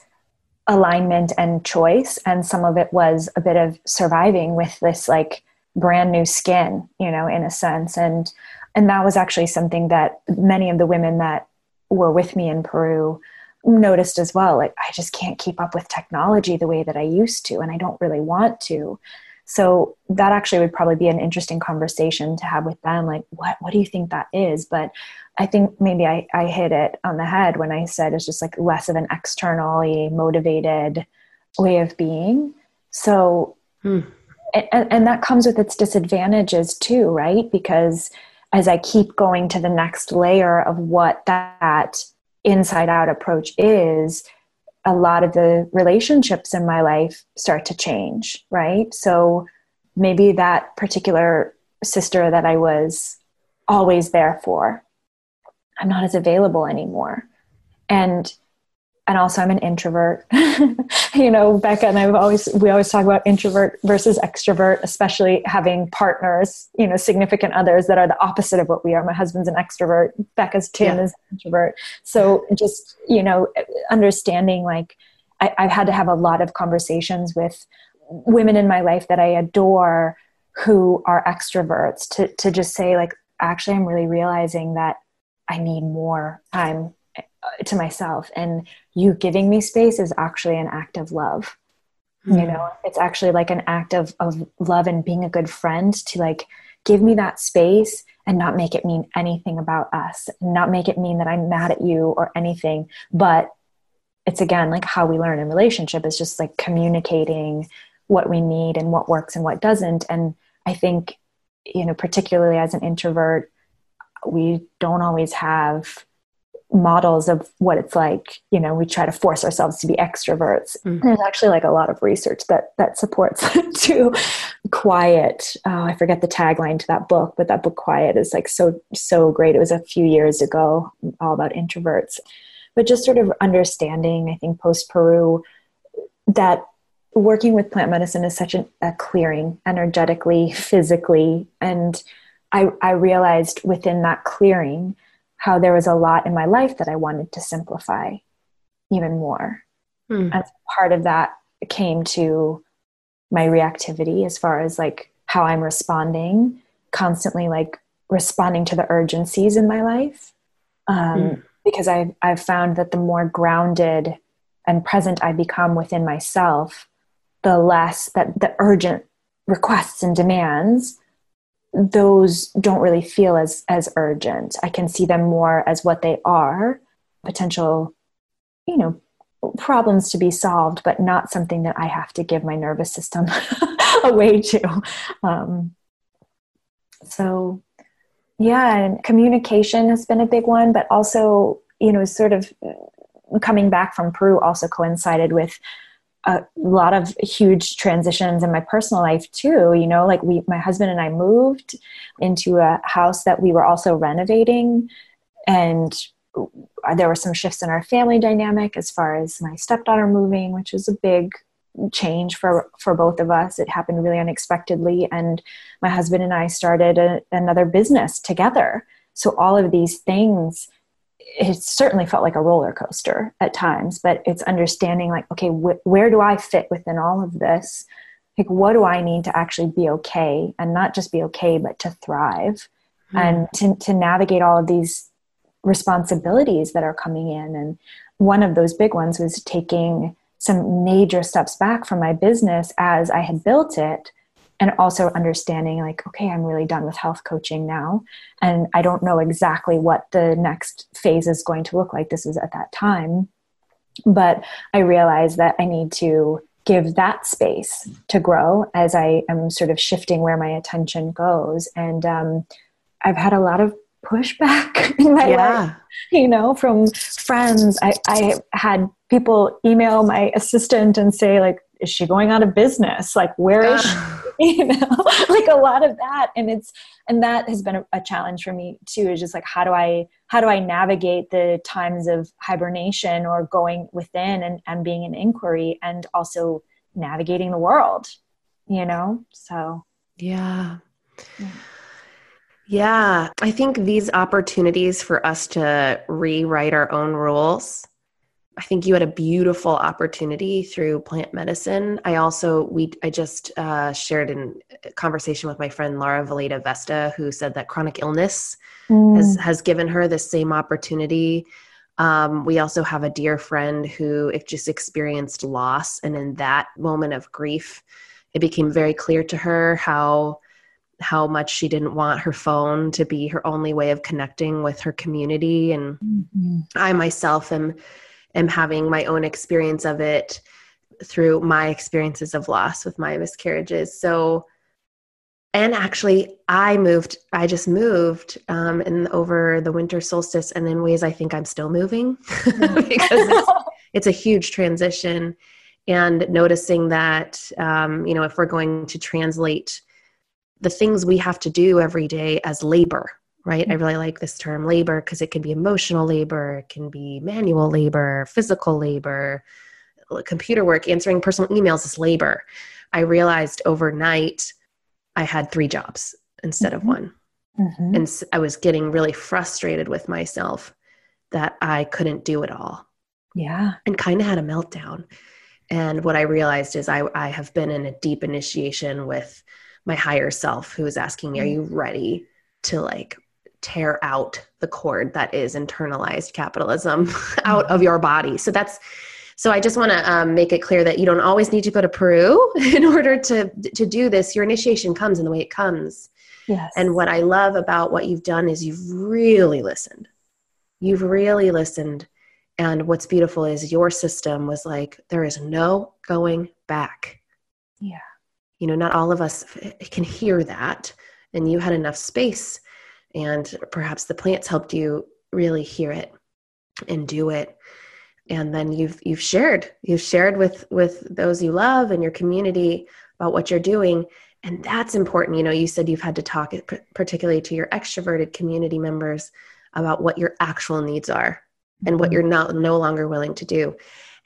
alignment and choice, and some of it was a bit of surviving with this like brand new skin you know in a sense and and that was actually something that many of the women that were with me in peru noticed as well like i just can't keep up with technology the way that i used to and i don't really want to. So that actually would probably be an interesting conversation to have with them like what what do you think that is? But i think maybe i, I hit it on the head when i said it's just like less of an externally motivated way of being. So hmm. and, and that comes with its disadvantages too, right? Because as I keep going to the next layer of what that inside out approach is, a lot of the relationships in my life start to change, right? So maybe that particular sister that I was always there for, I'm not as available anymore. And and also I'm an introvert. you know, Becca and I've always we always talk about introvert versus extrovert, especially having partners, you know, significant others that are the opposite of what we are. My husband's an extrovert, Becca's Tim yeah. is an introvert. So just, you know, understanding like I, I've had to have a lot of conversations with women in my life that I adore who are extroverts to to just say like actually I'm really realizing that I need more time to myself and you giving me space is actually an act of love. Mm-hmm. you know it's actually like an act of, of love and being a good friend to like give me that space and not make it mean anything about us not make it mean that i'm mad at you or anything. But it's again like how we learn in relationship is just like communicating what we need and what works and what doesn't. And i think you know particularly as an introvert we don't always have models of what it's like you know we try to force ourselves to be extroverts. Mm. there's actually like a lot of research that that supports to quiet oh, i forget the tagline to that book but that book quiet is like so so great. It was a few years ago all about introverts. But just sort of understanding i think post peru that working with plant medicine is such an, a clearing energetically physically. And I, I realized within that clearing how there was a lot in my life that i wanted to simplify even more hmm. as part of that came to my reactivity as far as like how i'm responding constantly like responding to the urgencies in my life um, mm. because I've, I've found that the more grounded and present I become within myself, the less that the urgent requests and demands those don't really feel as as urgent. I can see them more as what they are potential you know problems to be solved but not something that i have to give my nervous system away to. Um, so yeah and communication has been a big one but also you know sort of coming back from peru also coincided with a lot of huge transitions in my personal life too you know like we my husband and i moved into a house that we were also renovating. And there were some shifts in our family dynamic as far as my stepdaughter moving which was a big change for for both of us. It happened really unexpectedly and my husband and i started a, another business together. So all of these things it certainly felt like a roller coaster at times but it's understanding like okay wh- where do i fit within all of this like what do i need to actually be okay and not just be okay but to thrive mm. and to, to navigate all of these responsibilities that are coming in and one of those big ones was taking some major steps back from my business as I had built it and also understanding like okay i'm really done with health coaching now and i don't know exactly what the next phase is going to look like. This is at that time. But i realize that i need to give that space to grow as i am sort of shifting where my attention goes. And um, i've had a lot of pushback in my yeah. life you know from friends. I, I had people email my assistant and say like is she going out of business like where is she ah. you know like a lot of that and it's and that has been a, a, challenge for me too is just like how do i how do i navigate the times of hibernation or going within and, and being an inquiry and also navigating the world you know so yeah. yeah. Yeah, I think these opportunities for us to rewrite our own rules. I think you had a beautiful opportunity through plant medicine. I also we I just uh, shared in conversation with my friend Laura Valeda Vesta, who said that chronic illness mm. has has given her the same opportunity. Um, we also have a dear friend who, if just experienced loss, and in that moment of grief, it became very clear to her how how much she didn't want her phone to be her only way of connecting with her community and mm-hmm. i myself am am having my own experience of it through my experiences of loss with my miscarriages. So and actually i moved i just moved um and over the winter solstice and in ways i think i'm still moving because it's, it's, a huge transition. And noticing that um, you know if we're going to translate the things we have to do every day as labor right? I mm-hmm. really like this term labor because it can be emotional labor it can be manual labor physical labor computer work answering personal emails is labor. I realized overnight i had three jobs instead mm-hmm. of one. Mm-hmm. and i was getting really frustrated with myself that i couldn't do it all. Yeah. And kind of had a meltdown. And what i realized is i, I have been in a deep initiation with my higher self who is asking me, Are you ready to like tear out the cord that is internalized capitalism out of your body? So that's so I just want to um, make it clear that you don't always need to go to Peru in order to to do this. Your initiation comes in the way it comes. Yes. And what I love about what you've done is you've really listened. You've really listened. And what's beautiful is your system was like, there is no going back. Yeah you know not all of us can hear that and you had enough space and perhaps the plants helped you really hear it and do it. And then you've you've shared you've shared with with those you love and your community about what you're doing. And that's important. You know you said you've had to talk particularly to your extroverted community members about what your actual needs are and what you're not no longer willing to do.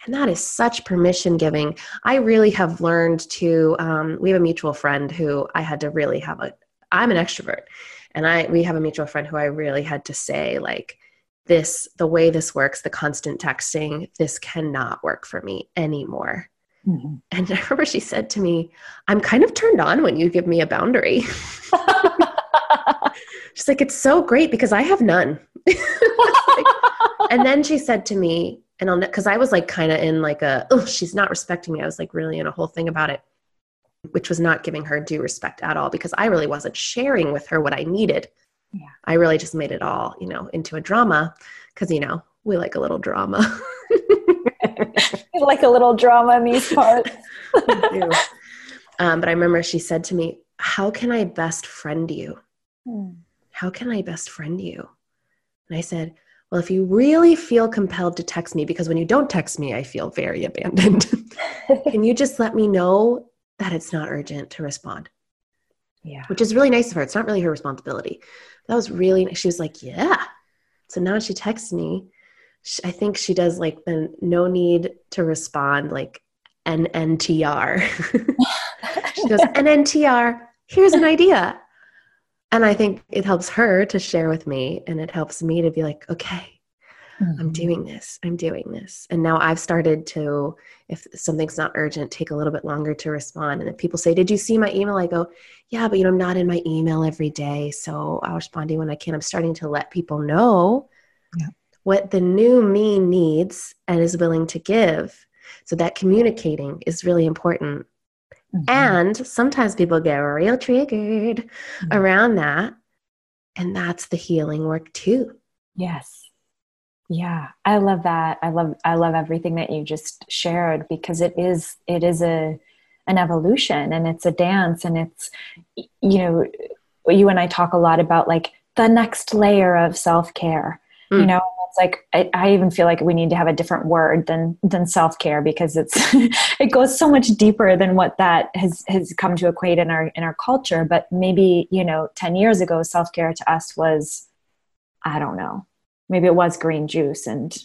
And that is such permission giving. I really have learned to um, we have a mutual friend who i had to really have a i'm an extrovert and i we have a mutual friend who i really had to say like this the way this works the constant texting this cannot work for me anymore mm-hmm. and i remember she said to me i'm kind of turned on when you give me a boundary she's like it's so great because i have none like, and then she said to me and I'll because I was like kind of in like a oh she's not respecting me. I was like really in a whole thing about it, which was not giving her due respect at all because I really wasn't sharing with her what I needed. Yeah. I really just made it all you know into a drama because you know we like a little drama. like a little drama in these parts. um, but I remember she said to me, "How can I best friend you? Hmm. How can I best friend you?" And I said, well, if you really feel compelled to text me, because when you don't text me, I feel very abandoned, can you just let me know that it's not urgent to respond? Yeah. Which is really nice of her. It's not really her responsibility. That was really, she was like, yeah. So now she texts me. I think she does like the no need to respond, like NNTR. she goes, NNTR, here's an idea and i think it helps her to share with me and it helps me to be like okay mm-hmm. i'm doing this i'm doing this and now i've started to if something's not urgent take a little bit longer to respond and if people say did you see my email i go yeah but you know i'm not in my email every day so i'll respond to you when i can i'm starting to let people know yeah. what the new me needs and is willing to give so that communicating is really important Mm-hmm. And sometimes people get real triggered mm-hmm. around that. And that's the healing work too. Yes. Yeah, I love that. I love I love everything that you just shared because it is it is a an evolution and it's a dance and it's you know you and I talk a lot about like the next layer of self-care. Mm. You know, it's like I, I, even feel like we need to have a different word than than self care because it's it goes so much deeper than what that has has come to equate in our in our culture. But maybe you know, ten years ago, self care to us was I don't know, maybe it was green juice and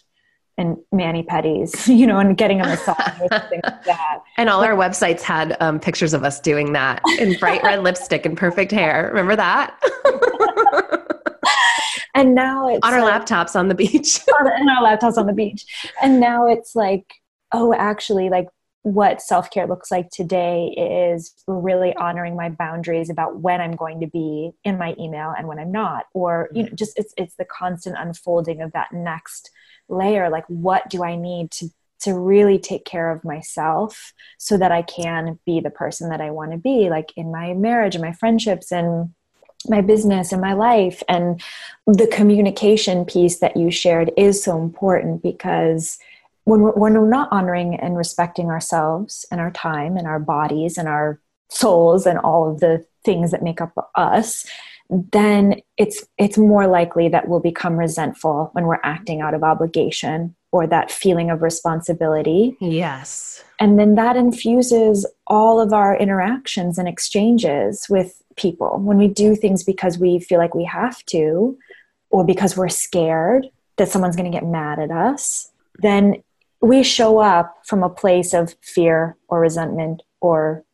and mani pedis, you know, and getting a massage or something like that. And all but, our websites had um, pictures of us doing that in bright red lipstick and perfect hair. Remember that? and now it's on our like, laptops on the beach on, our laptops on the beach and now it's like oh actually like what self-care looks like today is really honoring my boundaries about when i'm going to be in my email and when i'm not or you know mm-hmm. just it's it's the constant unfolding of that next layer like what do i need to to really take care of myself so that i can be the person that i want to be like in my marriage and my friendships and my business and my life? And the communication piece that you shared is so important because when we're, when we're not honoring and respecting ourselves and our time and our bodies and our souls and all of the things that make up us then it's it's more likely that we'll become resentful when we're acting out of obligation or that feeling of responsibility. Yes. And then that infuses all of our interactions and exchanges with people. When we do things because we feel like we have to or because we're scared that someone's going to get mad at us then we show up from a place of fear or resentment or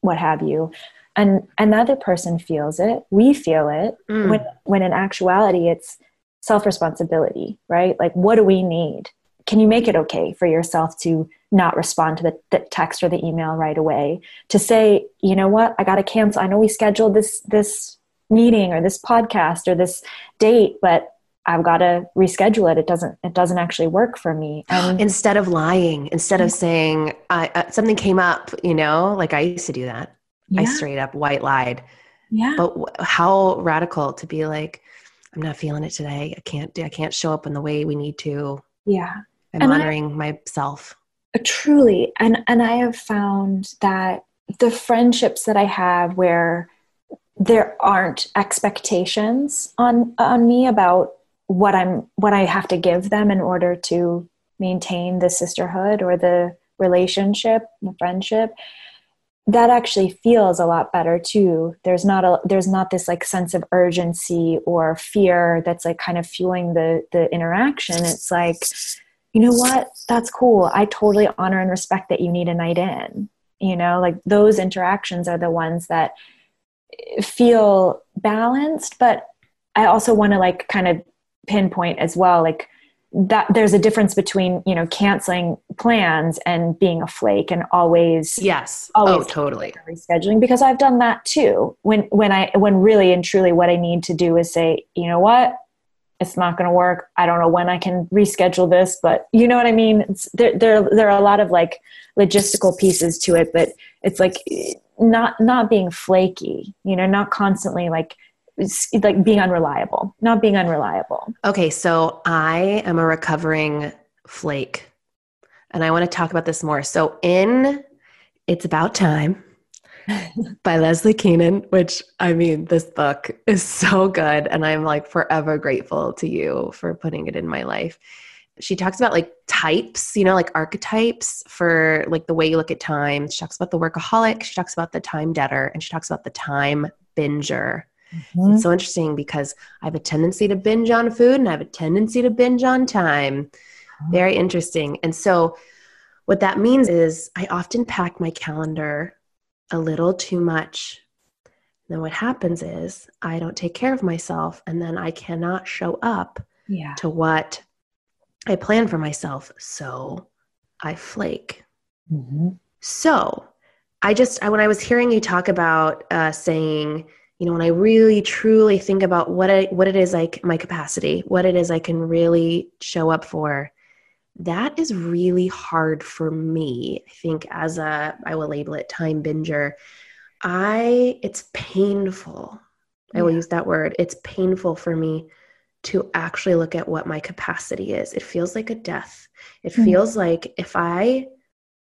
what have you. And another person feels it. We feel it. Mm. when when in actuality it's self responsibility right? Like what do we need? Can you make it okay for yourself to not respond to the, the text or the email right away? To say you know what? I got to cancel. I know we scheduled this this meeting or this podcast or this date but i've got to reschedule it. It doesn't it doesn't actually work for me. And instead of lying instead of saying uh, something came up you know? Like i used to do that. Yeah. i straight up white lied. Yeah. But w- how radical to be like i'm not feeling it today. I can't do i can't show up in the way we need to. Yeah. I'm and honoring I, myself. Truly. And and i have found that the friendships that i have where there aren't expectations on on me about what i'm what i have to give them in order to maintain the sisterhood or the relationship the friendship that actually feels a lot better too. There's not a there's not this like sense of urgency or fear that's like kind of fueling the the interaction. It's like you know what? That's cool. I totally honor and respect that you need a night in. You know like those interactions are the ones that feel balanced but i also want to like kind of pinpoint as well like that there's a difference between you know canceling plans and being a flake and always yes. Oh, always oh totally. rescheduling because i've done that too. When when i when really and truly what i need to do is say you know what? It's not going to work. I don't know when i can reschedule this but you know what i mean? It's, there, there there are a lot of like logistical pieces to it but it's like not not being flaky you know not constantly like like being unreliable, not being unreliable. Okay, so I am a recovering flake and I want to talk about this more. So in It's About Time by Leslie Keenan, which I mean, this book is so good and I'm like forever grateful to you for putting it in my life. She talks about like types, you know, like archetypes for like the way you look at time. She talks about the workaholic, she talks about the time debtor, and she talks about the time binger. Mm-hmm. It's so interesting because I have a tendency to binge on food and I have a tendency to binge on time. Mm-hmm. Very interesting. And so, what that means is I often pack my calendar a little too much. And then what happens is I don't take care of myself and then I cannot show up yeah. to what I plan for myself. So I flake. Mm-hmm. So I just, I, when I was hearing you talk about uh, saying, you know when i really truly think about what it what it is like my capacity what it is i can really show up for that is really hard for me. I think as a i will label it time binger. I it's painful. I will use that word. It's painful for me to actually look at what my capacity is. It feels like a death. It mm-hmm. feels like if i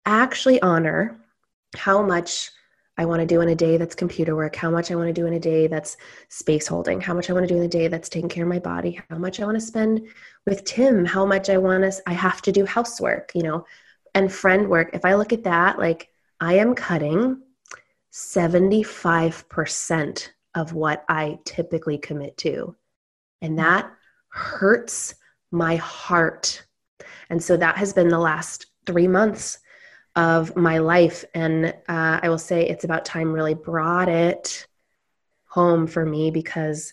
actually honor how much I want to do in a day that's computer work, how much I want to do in a day that's space holding, how much I want to do in a day that's taking care of my body, how much I want to spend with Tim, how much I want to, I have to do housework, you know, and friend work. If I look at that, like I am cutting 75% of what I typically commit to. And mm. that hurts my heart. And so that has been the last three months of my life. And uh, I will say it's about time really brought it home for me because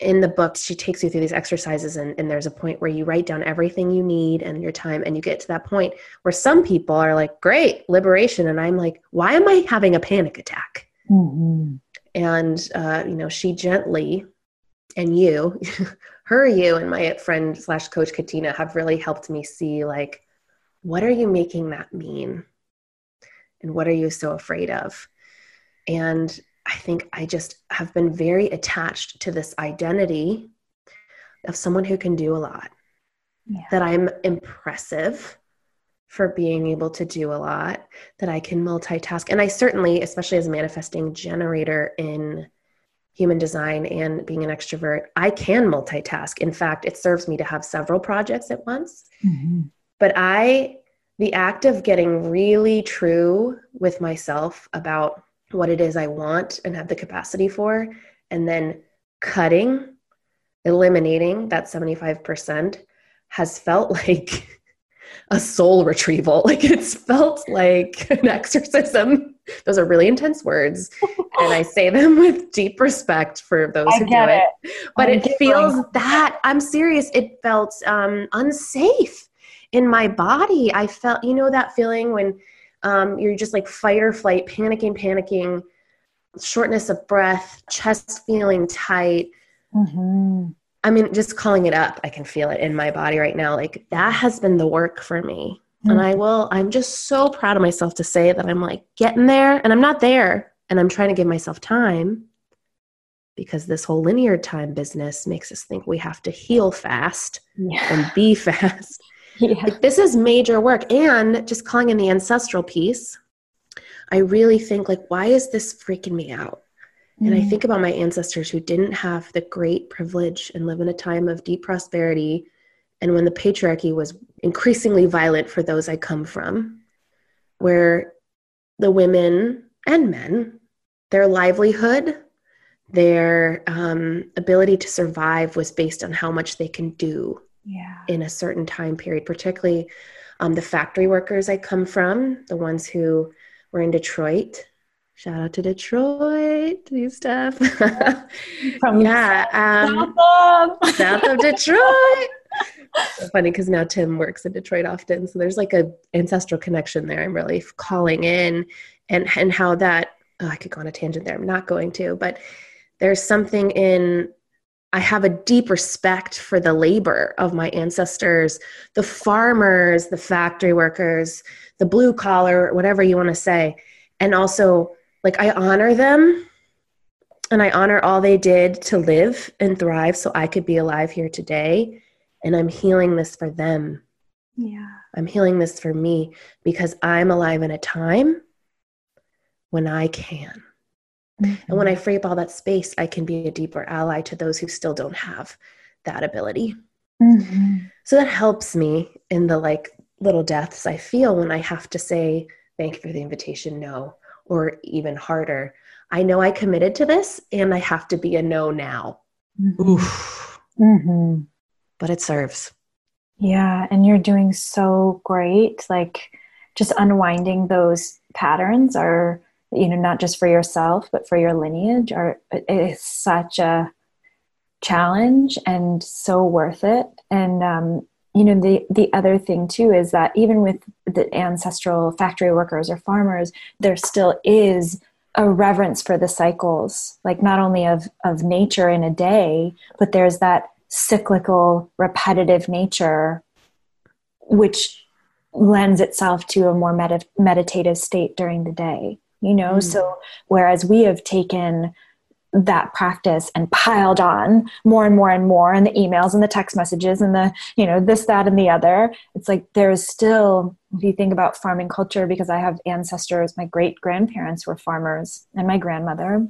in the book she takes you through these exercises and, and there's a point where you write down everything you need and your time and you get to that point where some people are like great liberation and i'm like why am i having a panic attack mm-hmm. and uh, you know she gently and you her you and my friend slash coach katina have really helped me see like what are you making that mean and what are you so afraid of and i think i just have been very attached to this identity of someone who can do a lot yeah. that i'm impressive for being able to do a lot that i can multitask and i certainly especially as a manifesting generator in human design and being an extrovert i can multitask in fact it serves me to have several projects at once mm-hmm. but i the act of getting really true with myself about what it is I want and have the capacity for, and then cutting, eliminating that 75% has felt like a soul retrieval. Like it's felt like an exorcism. Those are really intense words. and I say them with deep respect for those I who do it. it. But I'm it feels that, I'm serious, it felt um, unsafe in my body, I felt, you know, that feeling when um, you're just like fight or flight, panicking, panicking, shortness of breath, chest feeling tight. Mm-hmm. I mean, just calling it up, I can feel it in my body right now. Like that has been the work for me. Mm-hmm. And I will, I'm just so proud of myself to say that I'm like getting there and I'm not there. And I'm trying to give myself time because this whole linear time business makes us think we have to heal fast yeah. and be fast. Yeah. Like, this is major work. And just calling in the ancestral piece, I really think, like, why is this freaking me out? Mm-hmm. And I mm. think about my ancestors who didn't have the great privilege and live in a time of deep prosperity. And when the patriarchy was increasingly violent for those I come from, where the women and men, their livelihood, their um, ability to survive was based on how much they can do yeah. in a certain time period, particularly um, the factory workers I come from, the ones who were in Detroit. Shout out to Detroit, new stuff. From yeah, um, south of. south of Detroit. so funny because now Tim works in Detroit often, so there's like a ancestral connection there. I'm really calling in, and and how that oh, I could go on a tangent there. I'm not going to, but there's something in I have a deep respect for the labor of my ancestors, the farmers, the factory workers, the blue collar, whatever you want to say. And also, like, I honor them and I honor all they did to live and thrive so I could be alive here today. And I'm healing this for them. Yeah. I'm healing this for me because I'm alive in a time when I can. Mm-hmm. And when I free up all that space, I can be a deeper ally to those who still don't have that ability. Mm-hmm. So that helps me in the like little deaths I feel when I have to say, thank you for the invitation, no, or even harder. I know I committed to this and I have to be a no now. Mm-hmm. Oof. Mm-hmm. But it serves. Yeah. And you're doing so great. Like just unwinding those patterns are you know not just for yourself but for your lineage are is such a challenge and so worth it. And um, you know the the other thing too is that even with the ancestral factory workers or farmers there still is a reverence for the cycles like not only of of nature in a day but there's that cyclical repetitive nature which lends itself to a more med- meditative state during the day you know mm. so whereas we have taken that practice and piled on more and more and more and the emails and the text messages and the you know this that and the other it's like there's still if you think about farming culture because i have ancestors my great grandparents were farmers and my grandmother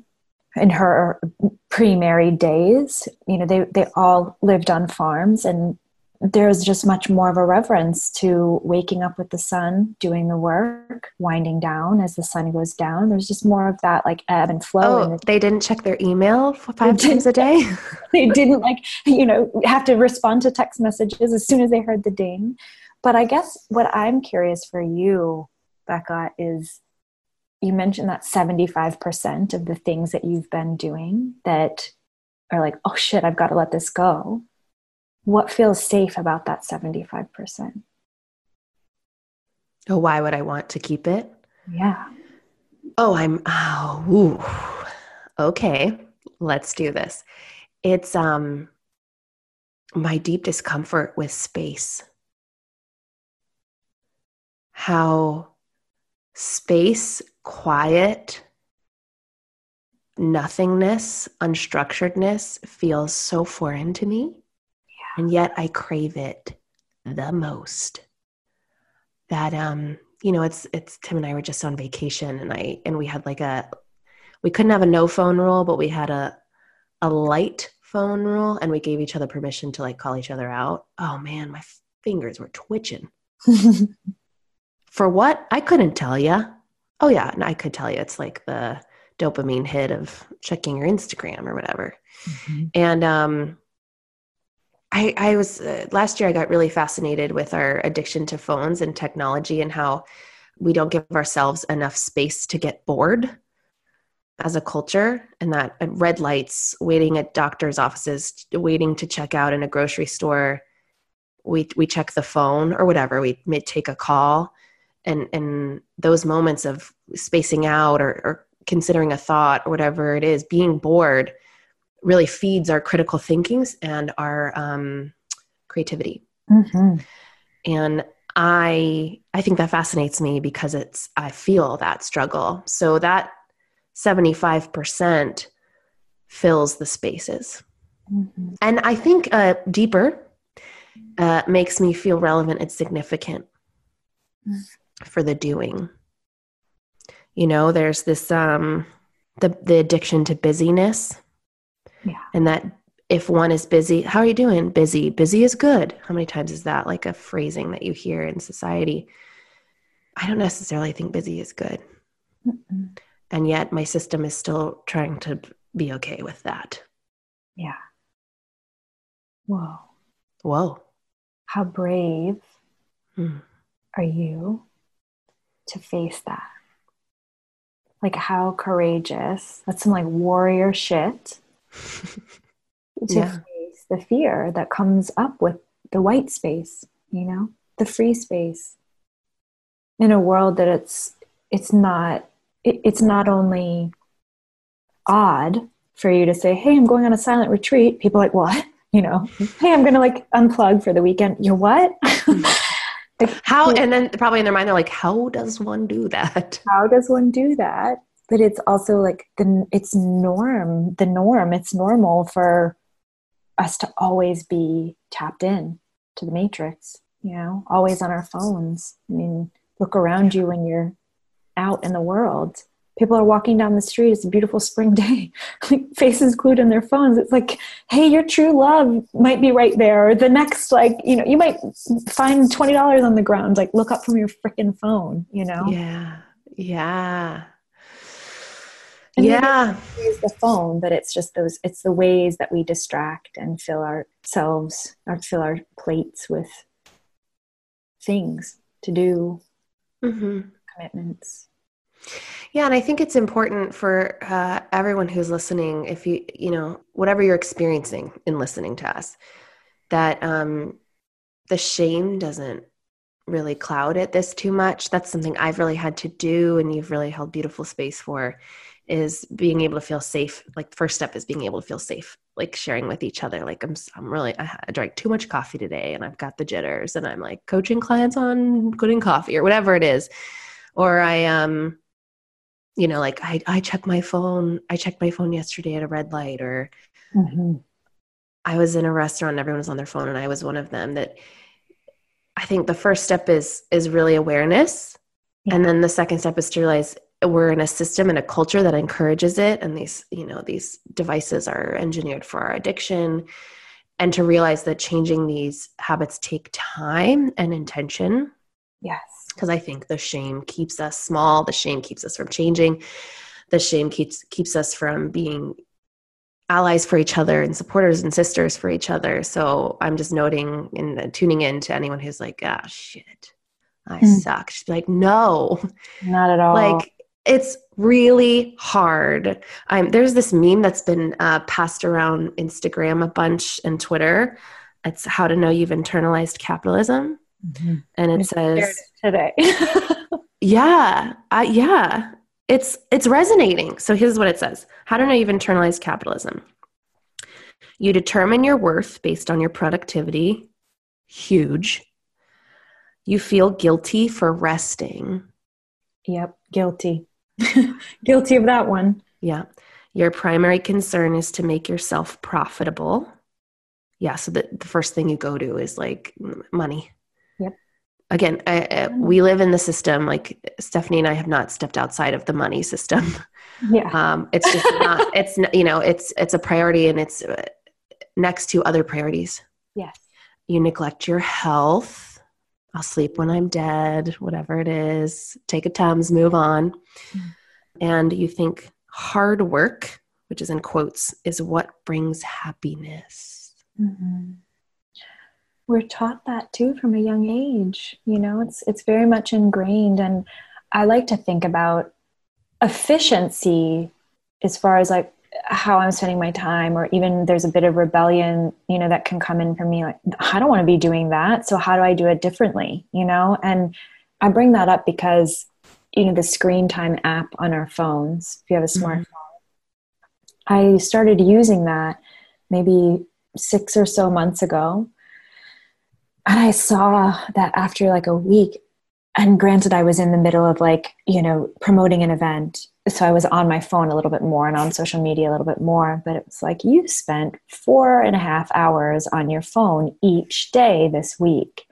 in her pre-married days you know they they all lived on farms and there's just much more of a reverence to waking up with the sun, doing the work, winding down as the sun goes down. There's just more of that like ebb and flow. Oh, the- they didn't check their email five times a day. they didn't like, you know, have to respond to text messages as soon as they heard the ding. But I guess what I'm curious for you, Becca, is you mentioned that 75% of the things that you've been doing that are like, oh shit, I've got to let this go what feels safe about that 75%? Oh, why would I want to keep it? Yeah. Oh, I'm oh, ooh. okay. Let's do this. It's um my deep discomfort with space. How space, quiet, nothingness, unstructuredness feels so foreign to me and yet I crave it the most. That um, you know, it's it's Tim and I were just on vacation and I and we had like a we couldn't have a no phone rule, but we had a a light phone rule and we gave each other permission to like call each other out. Oh man, my fingers were twitching. For what? I couldn't tell you. Oh yeah, and I could tell you. It's like the dopamine hit of checking your Instagram or whatever. Mm-hmm. And um I, I was uh, last year I got really fascinated with our addiction to phones and technology and how we don't give ourselves enough space to get bored as a culture and that red lights waiting at doctors offices waiting to check out in a grocery store. We we check the phone or whatever. We may take a call and and those moments of spacing out or, or considering a thought or whatever it is being bored really feeds our critical thinkings and our um, creativity. Mm-hmm. And I I think that fascinates me because it's I feel that struggle. So that 75% fills the spaces. Mm-hmm. And I think uh, deeper uh, makes me feel relevant and significant mm-hmm. for the doing. You know, there's this um, the the addiction to busyness yeah. And that if one is busy, how are you doing? Busy. Busy is good. How many times is that like a phrasing that you hear in society? I don't necessarily think busy is good. Mm-mm. And yet my system is still trying to be okay with that. Yeah. Whoa. Whoa. How brave Hmm. are you to face that? Like, how courageous? That's some like warrior shit to Yeah. face the fear that comes up with the white space, you know, the free space in a world that it's it's not it, it's not only odd for you to say, "Hey, I'm going on a silent retreat." People are like, "What?" You know, "Hey, I'm going to like unplug for the weekend." You're what? Like, How, and then probably in their mind, they're like, how does one do that? how does one do that but it's also like the it's norm the norm. It's normal for us to always be tapped in to the matrix you know always on our phones. I mean look around you when you're out in the world. People are walking down the street. It's a beautiful spring day. Like faces glued in their phones. It's like hey your true love might be right there. Or the next like you know you might find $20 on the ground. Like look up from your freaking phone you know? Yeah. Yeah. And Yeah. use the phone, but it's just those it's the ways that we distract and fill ourselves or fill our plates with things to do, hmm commitments. Yeah, and I think it's important for uh, everyone who's listening, if you, you know, whatever you're experiencing in listening to us, that um, the shame doesn't really cloud it this too much. That's something I've really had to do, and you've really held beautiful space for, is being able to feel safe. Like, first step is being able to feel safe, like sharing with each other. Like, I'm, I'm really, I, I drank too much coffee today, and I've got the jitters, and I'm like coaching clients on good coffee or whatever it is, or I um you know like i i check my phone i checked my phone yesterday at a red light or i was in a restaurant and everyone was on their phone and i was one of them that i think the first step is is really awareness and then the second step is to realize we're in a system and a culture that encourages it and these you know these devices are engineered for our addiction and to realize that changing these habits take time and intention Yes. because I think the shame keeps us small. The shame keeps us from changing. The shame keeps keeps us from being allies for each other and supporters and sisters for each other. So I'm just noting and tuning in to anyone who's like, ah, shit, I Mm. suck. Just be like, no, Not at all. like it's really hard. I'm there's this meme that's been uh, passed around Instagram a bunch and Twitter. It's how to know you've internalized capitalism, Mhm. and it I says. today. Yeah, I, yeah, it's it's resonating. So here's what it says: How to know you've internalized capitalism. You determine your worth based on your productivity. Huge. You feel guilty for resting. yep. Guilty. Guilty of that one. Yeah. Your primary concern is to make yourself profitable. Yeah. So the, the first thing you go to is like money. Yep. Again, I, I, we live in the system. Like Stephanie and I have not stepped outside of the money system. Yeah. um, it's just not it's n- you know it's it's a priority and it's uh, next to other priorities yes. you neglect your health i'll sleep when i'm dead whatever it is take a tums move on Mm. and you think hard work which is in quotes is what brings happiness Mhm. We're taught that too from a young age. You know, it's it's very much ingrained, and I like to think about efficiency as far as like how I'm spending my time, or even there's a bit of rebellion, you know, that can come in for me. Like, I don't want to be doing that, so how do I do it differently? You know, and I bring that up because you know the screen time app on our phones. If you have a mm-hmm. smartphone, I started using that maybe six or so months ago. And I saw that after like a week, and granted, I was in the middle of like, you know, promoting an event. So I was on my phone a little bit more and on social media a little bit more. But it was like, you spent four and a half hours on your phone each day this week.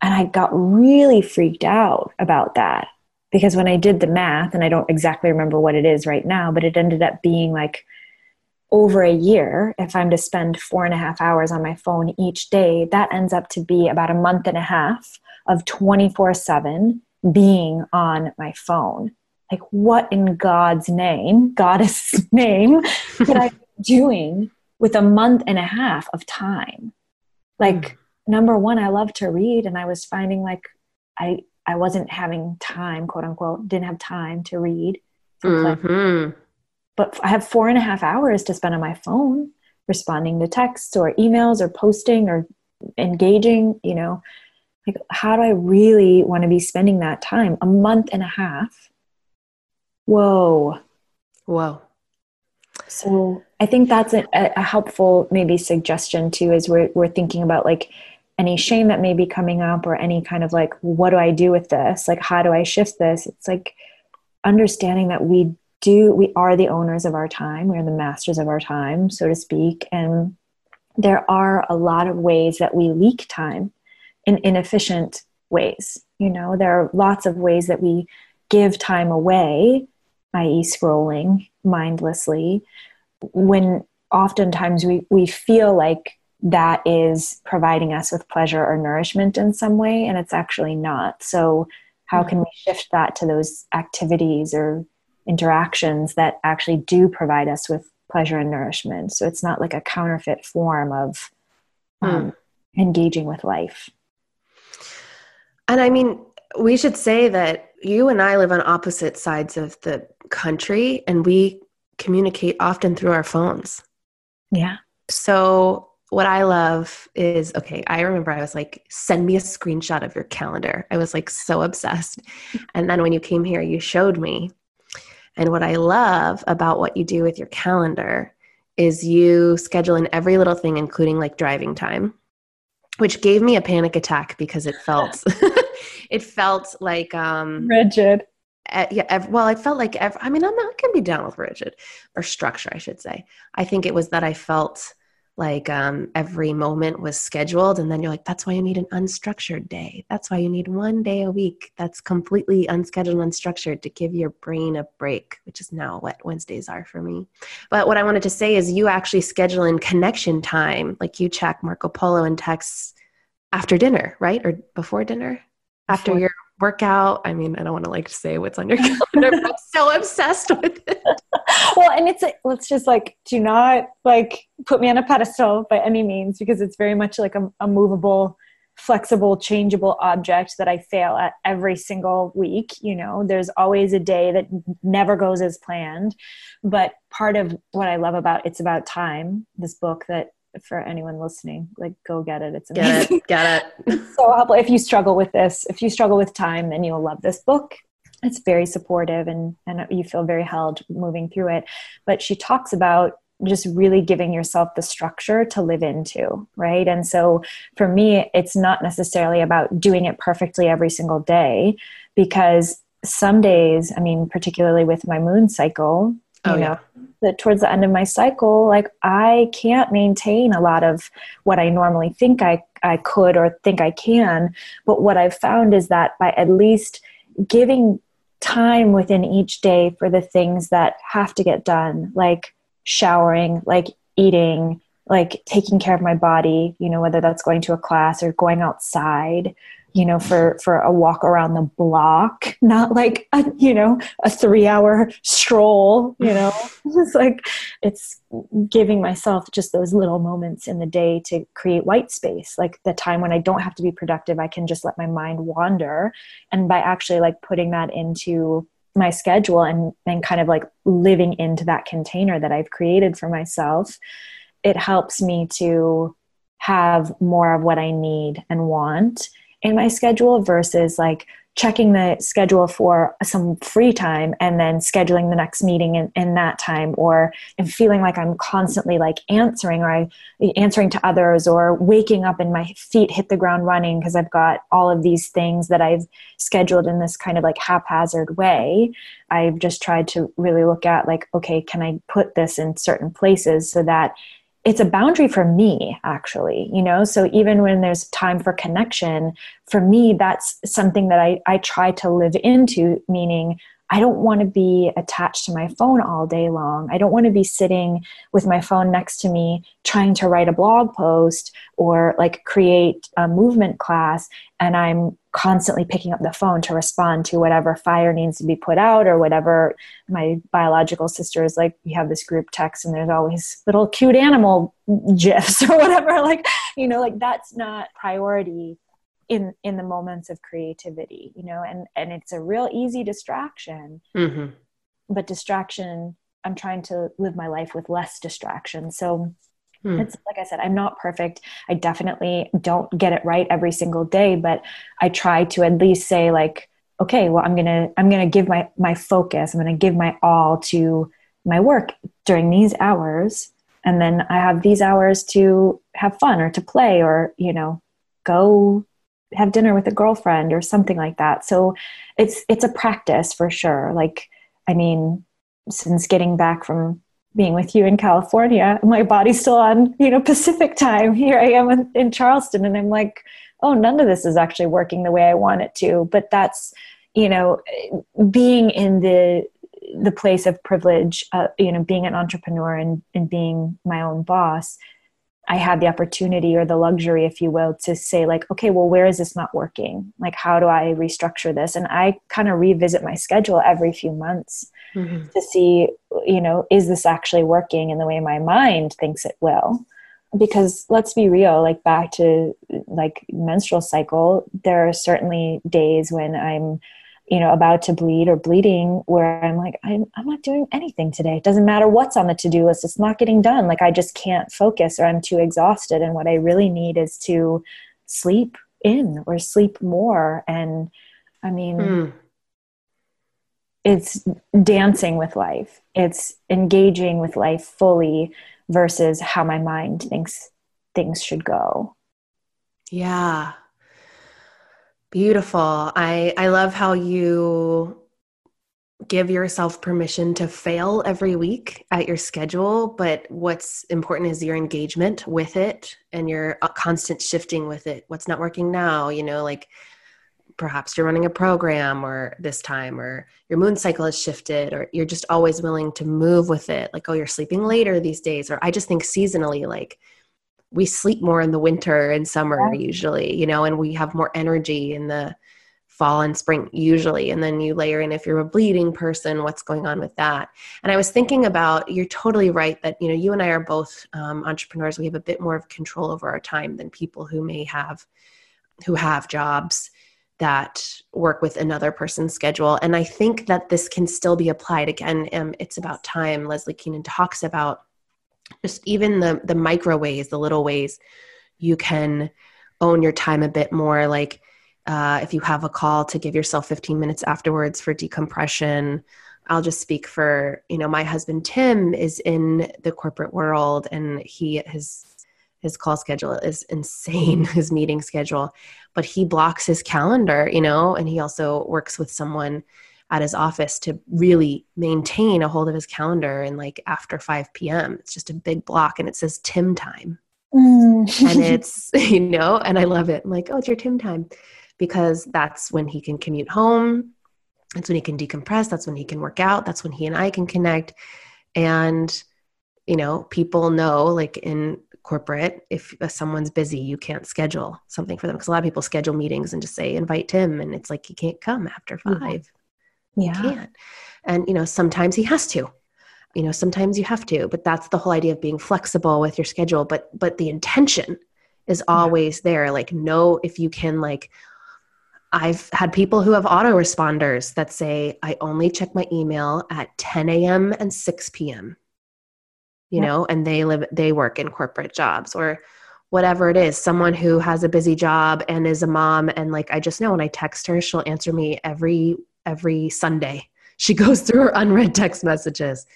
And I got really freaked out about that because when I did the math, and I don't exactly remember what it is right now, but it ended up being like over a year, if I'm to spend four and a half hours on my phone each day, that ends up to be about a month and a half of 24 7 being on my phone. like what in god's name goddess name could i be doing with a month and a half of time like mm. number one i love to read and i was finding like i i wasn't having time quote unquote didn't have time to read mm-hmm. but i have four and a half hours to spend on my phone responding to texts or emails or posting or engaging you know like how do i really want to be spending that time? A month and a half? Whoa. Whoa. So i think that's a, a helpful maybe suggestion too is we're, we're thinking about like any shame that may be coming up or any kind of like what do i do with this? Like how do i shift this? It's like understanding that we do we are the owners of our time. We're the masters of our time so to speak. And there are a lot of ways that we leak time in inefficient ways. You know, there are lots of ways that we give time away, i.e., scrolling mindlessly, when oftentimes we, we feel like that is providing us with pleasure or nourishment in some way, and it's actually not. So, how can we shift that to those activities or interactions that actually do provide us with pleasure and nourishment? So, it's not like a counterfeit form of um, mm. engaging with life. And I mean, we should say that you and I live on opposite sides of the country and we communicate often through our phones. Yeah. So, what I love is okay, I remember I was like, send me a screenshot of your calendar. I was like so obsessed. And then when you came here, you showed me. And what I love about what you do with your calendar is you schedule in every little thing, including like driving time which gave me a panic attack because it felt it felt like um rigid. uh, yeah ev- well i felt like ev- i mean i'm not gonna be down with rigid or structure i should say. I think it was that i felt like um, every moment was scheduled and then you're like that's why you need an unstructured day that's why you need one day a week that's completely unscheduled and unstructured to give your brain a break which is now what wednesdays are for me but what i wanted to say is you actually schedule in connection time like you check marco polo and texts after dinner right or before dinner after before. your workout. I mean, I don't want to like say what's on your calendar, but I'm so obsessed with it. Well, and it's let's just like do not like put me on a pedestal by any means because it's very much like a, a movable flexible changeable object that i fail at every single week you know? There's always a day that never goes as planned. But part of what i love about it's about time this book that for anyone listening like go get it. It's amazing get it get it. So helpful if you struggle with this if you struggle with time then you'll love this book it's very supportive and and you feel very held moving through it. But she talks about just really giving yourself the structure to live into right? And so for me it's not necessarily about doing it perfectly every single day because some days i mean particularly with my moon cycle oh, you know yeah. that towards the end of my cycle like i can't maintain a lot of what i normally think i i could or think i can. But what i've found is that by at least giving time within each day for the things that have to get done like showering like eating like taking care of my body you know whether that's going to a class or going outside you know for for a walk around the block not like a you know a 3 hour stroll you know? It's like it's giving myself just those little moments in the day to create white space like the time when i don't have to be productive i can just let my mind wander. And by actually like putting that into my schedule and and kind of like living into that container that I've created for myself it helps me to have more of what I need and want in my schedule versus like checking the schedule for some free time and then scheduling the next meeting in, in that time or and feeling like i'm constantly like answering or I, answering to others or waking up and my feet hit the ground running because i've got all of these things that i've scheduled in this kind of like haphazard way i've just tried to really look at like okay can i put this in certain places so that it's a boundary for me actually you know? So even when there's time for connection for me that's something that i, I try to live into meaning I don't want to be attached to my phone all day long. I don't want to be sitting with my phone next to me trying to write a blog post or like create a movement class and I'm constantly picking up the phone to respond to whatever fire needs to be put out or whatever my biological sister is like we have this group text and there's always little cute animal gifs or whatever like you know like that's not priority in in the moments of creativity you know and and it's a real easy distraction mm-hmm. but distraction i'm trying to live my life with less distraction so Hmm. It's like I said, I'm not perfect. I definitely don't get it right every single day, but I try to at least say like, okay, well, I'm gonna I'm gonna give my my focus. I'm gonna give my all to my work during these hours, and then I have these hours to have fun or to play or you know go have dinner with a girlfriend or something like that. So it's it's a practice for sure. Like I mean, since getting back from being with you in California. My body's still on, you know, Pacific time. Here I am in, in, Charleston, and I'm like, oh, none of this is actually working the way I want it to. But that's, you know, being in the the place of privilege, uh, you know, being an entrepreneur and, and being my own boss. I had the opportunity or the luxury, if you will, to say, like, okay, well, where is this not working? Like, how do I restructure this? And I kind of revisit my schedule every few months mm-hmm. to see, you know, is this actually working in the way my mind thinks it will? Because let's be real, like back to like menstrual cycle, there are certainly days when I'm you know about to bleed or bleeding where i'm like I'm, I'm not doing anything today. It doesn't matter what's on the to-do list. It's not getting done. Like i just can't focus or i'm too exhausted. And what i really need is to sleep in or sleep more. And i mean mm. it's dancing with life. It's engaging with life fully versus how my mind thinks things should go. Yeah Beautiful. I I love how you give yourself permission to fail every week at your schedule, but what's important is your engagement with it and your uh, constant shifting with it. What's not working now, you know, like perhaps you're running a program or this time or your moon cycle has shifted or you're just always willing to move with it like oh you're sleeping later these days or i just think seasonally like we sleep more in the winter and summer yeah. usually, you know, and we have more energy in the fall and spring usually. And then you layer in if you're a bleeding person, what's going on with that. And I was thinking about, you're totally right that, you know, you and I are both um, entrepreneurs. We have a bit more of control over our time than people who may have, who have jobs that work with another person's schedule. And I think that this can still be applied. Again, um, it's about time. Leslie Keenan talks about just even the the micro ways the little ways you can own your time a bit more like uh, if you have a call to give yourself 15 minutes afterwards for decompression. I'll just speak for you know my husband tim is in the corporate world and he his his call schedule is insane his meeting schedule but he blocks his calendar you know and he also works with someone at his office to really maintain a hold of his calendar and like after 5 p.m. It's just a big block and it says Tim time. Mm. and it's, you know, and I love it. I'm like, oh, it's your Tim time because that's when he can commute home. That's when he can decompress. That's when he can work out. That's when he and I can connect. And, you know, people know like in corporate, if someone's busy, you can't schedule something for them because a lot of people schedule meetings and just say, invite Tim. And it's like, he can't come after 5 mm-hmm yeah. he can't and you know sometimes he has to you know sometimes you have to but that's the whole idea of being flexible with your schedule but but the intention is always yeah. there like know if you can like i've had people who have autoresponders that say i only check my email at 10 a.m and 6 p.m you yeah. know and they live they work in corporate jobs or whatever it is someone who has a busy job and is a mom and like i just know when i text her she'll answer me every every Sunday. She goes through her unread text messages.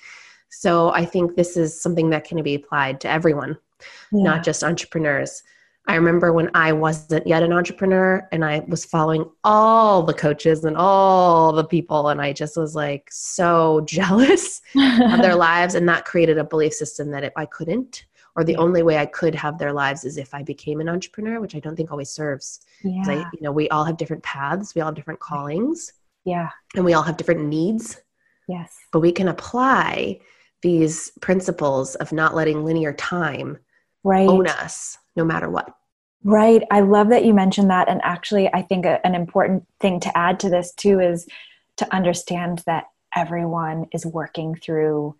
So I think this is something that can be applied to everyone, yeah. not just entrepreneurs. I remember when I wasn't yet an entrepreneur and I was following all the coaches and all the people, and I just was like so jealous of their lives. And that created a belief system that if I couldn't, or the only way I could have their lives is if I became an entrepreneur, which I don't think always serves. Yeah. I, you know, we all have different paths, we all have different callings Yeah. And we all have different needs. Yes. But we can apply these principles of not letting linear time right. own us no matter what. Right. I love that you mentioned that. And actually, I think a, an important thing to add to this too is to understand that everyone is working through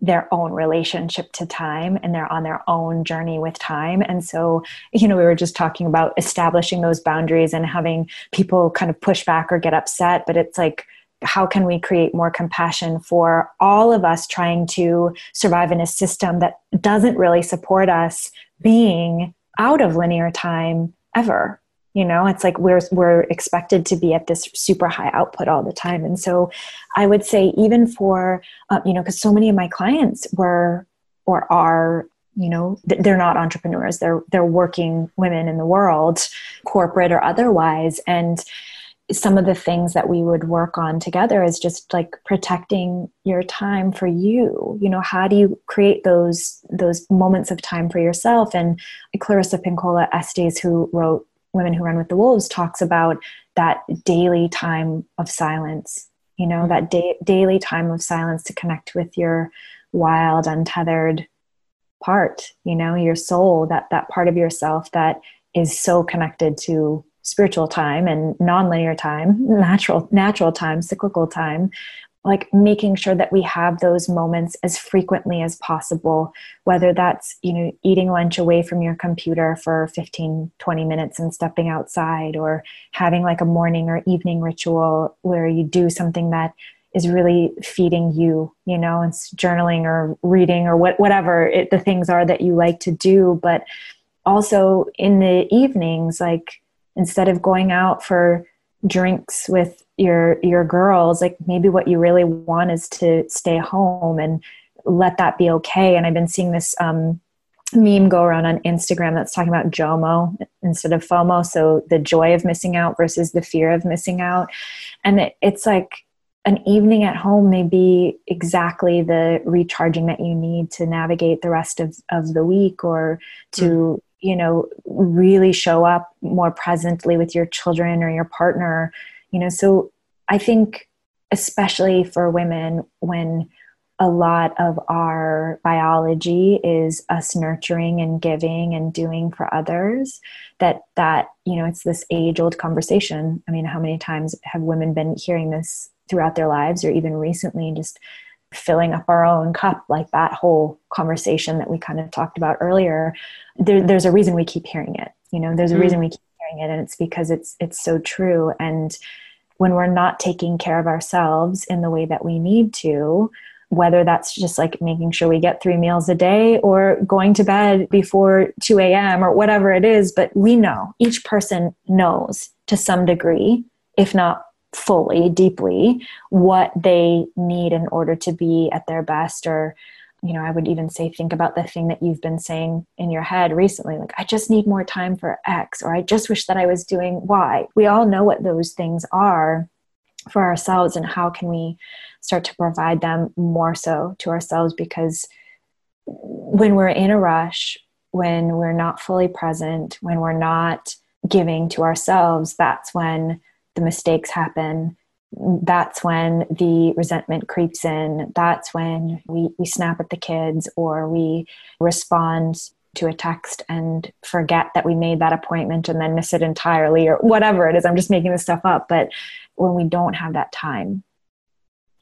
their own relationship to time and they're on their own journey with time. And so, you know, we were just talking about establishing those boundaries and having people kind of push back or get upset, but it's like, how can we create more compassion for all of us trying to survive in a system that doesn't really support us being out of linear time ever you know it's like we're we're expected to be at this super high output all the time. And so i would say even for uh, you know because so many of my clients were or are you know they're not entrepreneurs. They're they're working women in the world corporate or otherwise. And some of the things that we would work on together is just like protecting your time for you. You know how do you create those those moments of time for yourself? And clarissa pinkola estes who wrote women who run with the wolves talks about that daily time of silence you know mm-hmm. that da- daily time of silence to connect with your wild untethered part you know your soul that that part of yourself that is so connected to spiritual time and nonlinear time, natural natural time, cyclical time, like making sure that we have those moments as frequently as possible whether that's you know eating lunch away from your computer for 15 20 minutes and stepping outside or having like a morning or evening ritual where you do something that is really feeding you you know it's journaling or reading or what, whatever it, the things are that you like to do. But also in the evenings like instead of going out for drinks with your your girls like maybe what you really want is to stay home and let that be okay. And i've been seeing this um, meme go around on instagram that's talking about jomo instead of fomo. So the joy of missing out versus the fear of missing out. And it, it's like an evening at home may be exactly the recharging that you need to navigate the rest of, of the week or to mm you know really show up more presently with your children or your partner you know so i think especially for women when a lot of our biology is us nurturing and giving and doing for others that that you know it's this age old conversation i mean how many times have women been hearing this throughout their lives or even recently just filling up our own cup, like that whole conversation that we kind of talked about earlier, there, there's a reason we keep hearing it. You know, there's a mm. reason we keep hearing it, and it's because it's it's so true. And when we're not taking care of ourselves in the way that we need to, whether that's just like making sure we get three meals a day or going to bed before 2 a.m. or whatever it is, but we know each person knows to some degree, if not fully, deeply, what they need in order to be at their best. Or, you know, I would even say, think about the thing that you've been saying in your head recently, like, I just need more time for X, or I just wish that I was doing Y. We all know what those things are for ourselves, and how can we start to provide them more so to ourselves because when we're in a rush, when we're not fully present, when we're not giving to ourselves, that's when the mistakes happen that's when the resentment creeps in. That's when we, we snap at the kids or we respond to a text and forget that we made that appointment and then miss it entirely or whatever it is. I'm just making this stuff up but when we don't have that time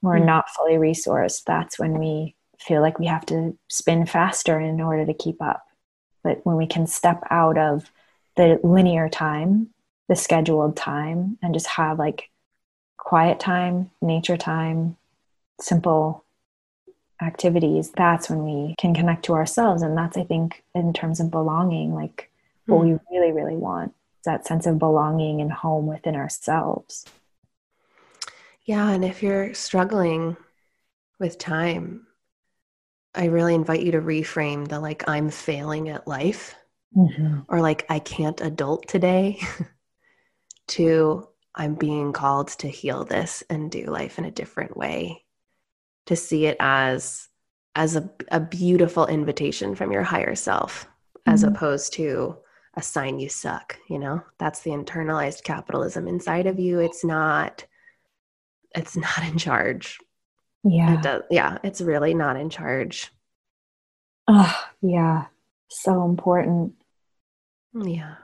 we're mm. not fully resourced that's when we feel like we have to spin faster in order to keep up. But when we can step out of the linear time the scheduled time and just have like quiet time, nature time, simple activities, that's when we can connect to ourselves. And that's, I think, in terms of belonging, like mm. what we hmm. really, really want that sense of belonging and home within ourselves. Yeah. And if you're struggling with time, I really invite you to reframe the like, I'm failing at life. Mm-hmm. Or like, I can't adult today. to I'm being called to heal this and do life in a different way. To see it as as a, a beautiful invitation from your higher self, mm-hmm. as opposed to a sign you suck, you know? That's the internalized capitalism inside of you. It's not it's not in charge. Yeah. It does, yeah, it's really not in charge. Oh, yeah. So important. Yeah.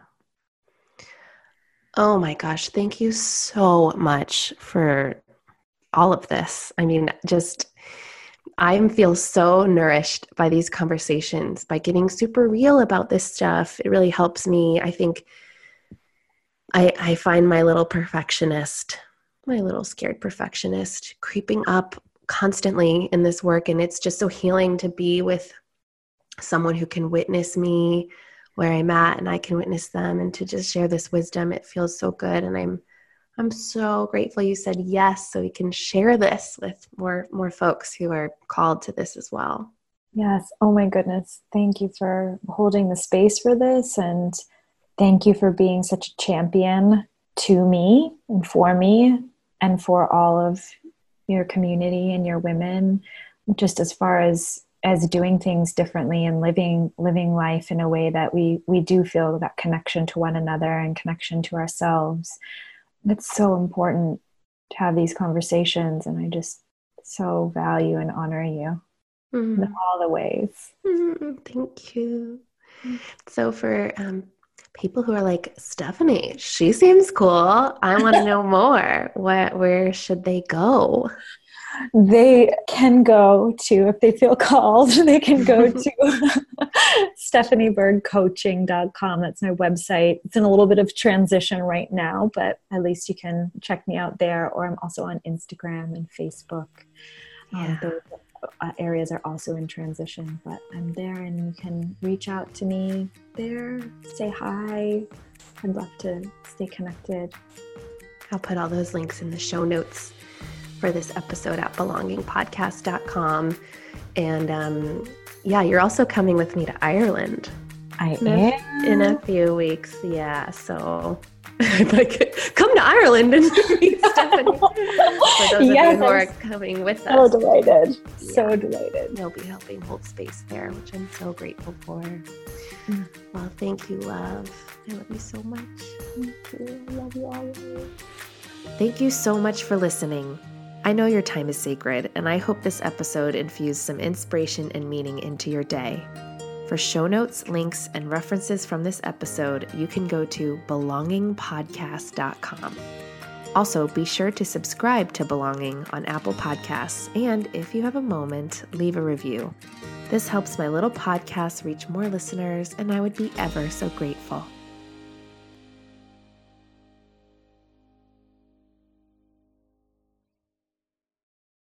Oh my gosh. Thank you so much for all of this. I mean, just I feel so nourished by these conversations, by getting super real about this stuff. It really helps me. I think I, I find my little perfectionist, my little scared perfectionist, creeping up constantly in this work. And it's just so healing to be with someone who can witness me where I'm at and I can witness them and to just share this wisdom. It feels so good. And I'm I'm so grateful you said yes so we can share this with more more folks who are called to this as well. Yes. Oh my goodness. Thank you for holding the space for this and thank you for being such a champion to me and for me and for all of your community and your women just as far as as doing things differently and living living life in a way that we we do feel that connection to one another and connection to ourselves. It's so important to have these conversations and i just so value and honor you mm-hmm. in all the ways. Mm-hmm. thank you. So for um, people who are like stephanie she seems cool. I want to know more. What where should they go they can go to, if they feel called, they can go to stephaniebergcoaching.com. That's my website. It's in a little bit of transition right now, but at least you can check me out there. Or I'm also on Instagram and Facebook. Um, yeah. Um, those uh, areas are also in transition, but I'm there and you can reach out to me there, say hi. I'd love to stay connected. I'll put all those links in the show notes for this episode at belongingpodcast.com. And um, yeah, you're also coming with me to Ireland. I in am. in a few weeks. Yeah. So like come to Ireland and meet Stephanie. For those yes, of you who are coming with so us. So delighted. Yeah. So delighted. They'll be helping hold space there, which I'm so grateful for. Mm. Well, thank you, love. I love you so much. Thank you. I love you always. Thank you so much for listening. I know your time is sacred, and I hope this episode infused some inspiration and meaning into your day. For show notes, links, and references from this episode, you can go to belongingpodcast.com. Also, be sure to subscribe to Belonging on Apple Podcasts, and if you have a moment, leave a review. This helps my little podcast reach more listeners, and I would be ever so grateful.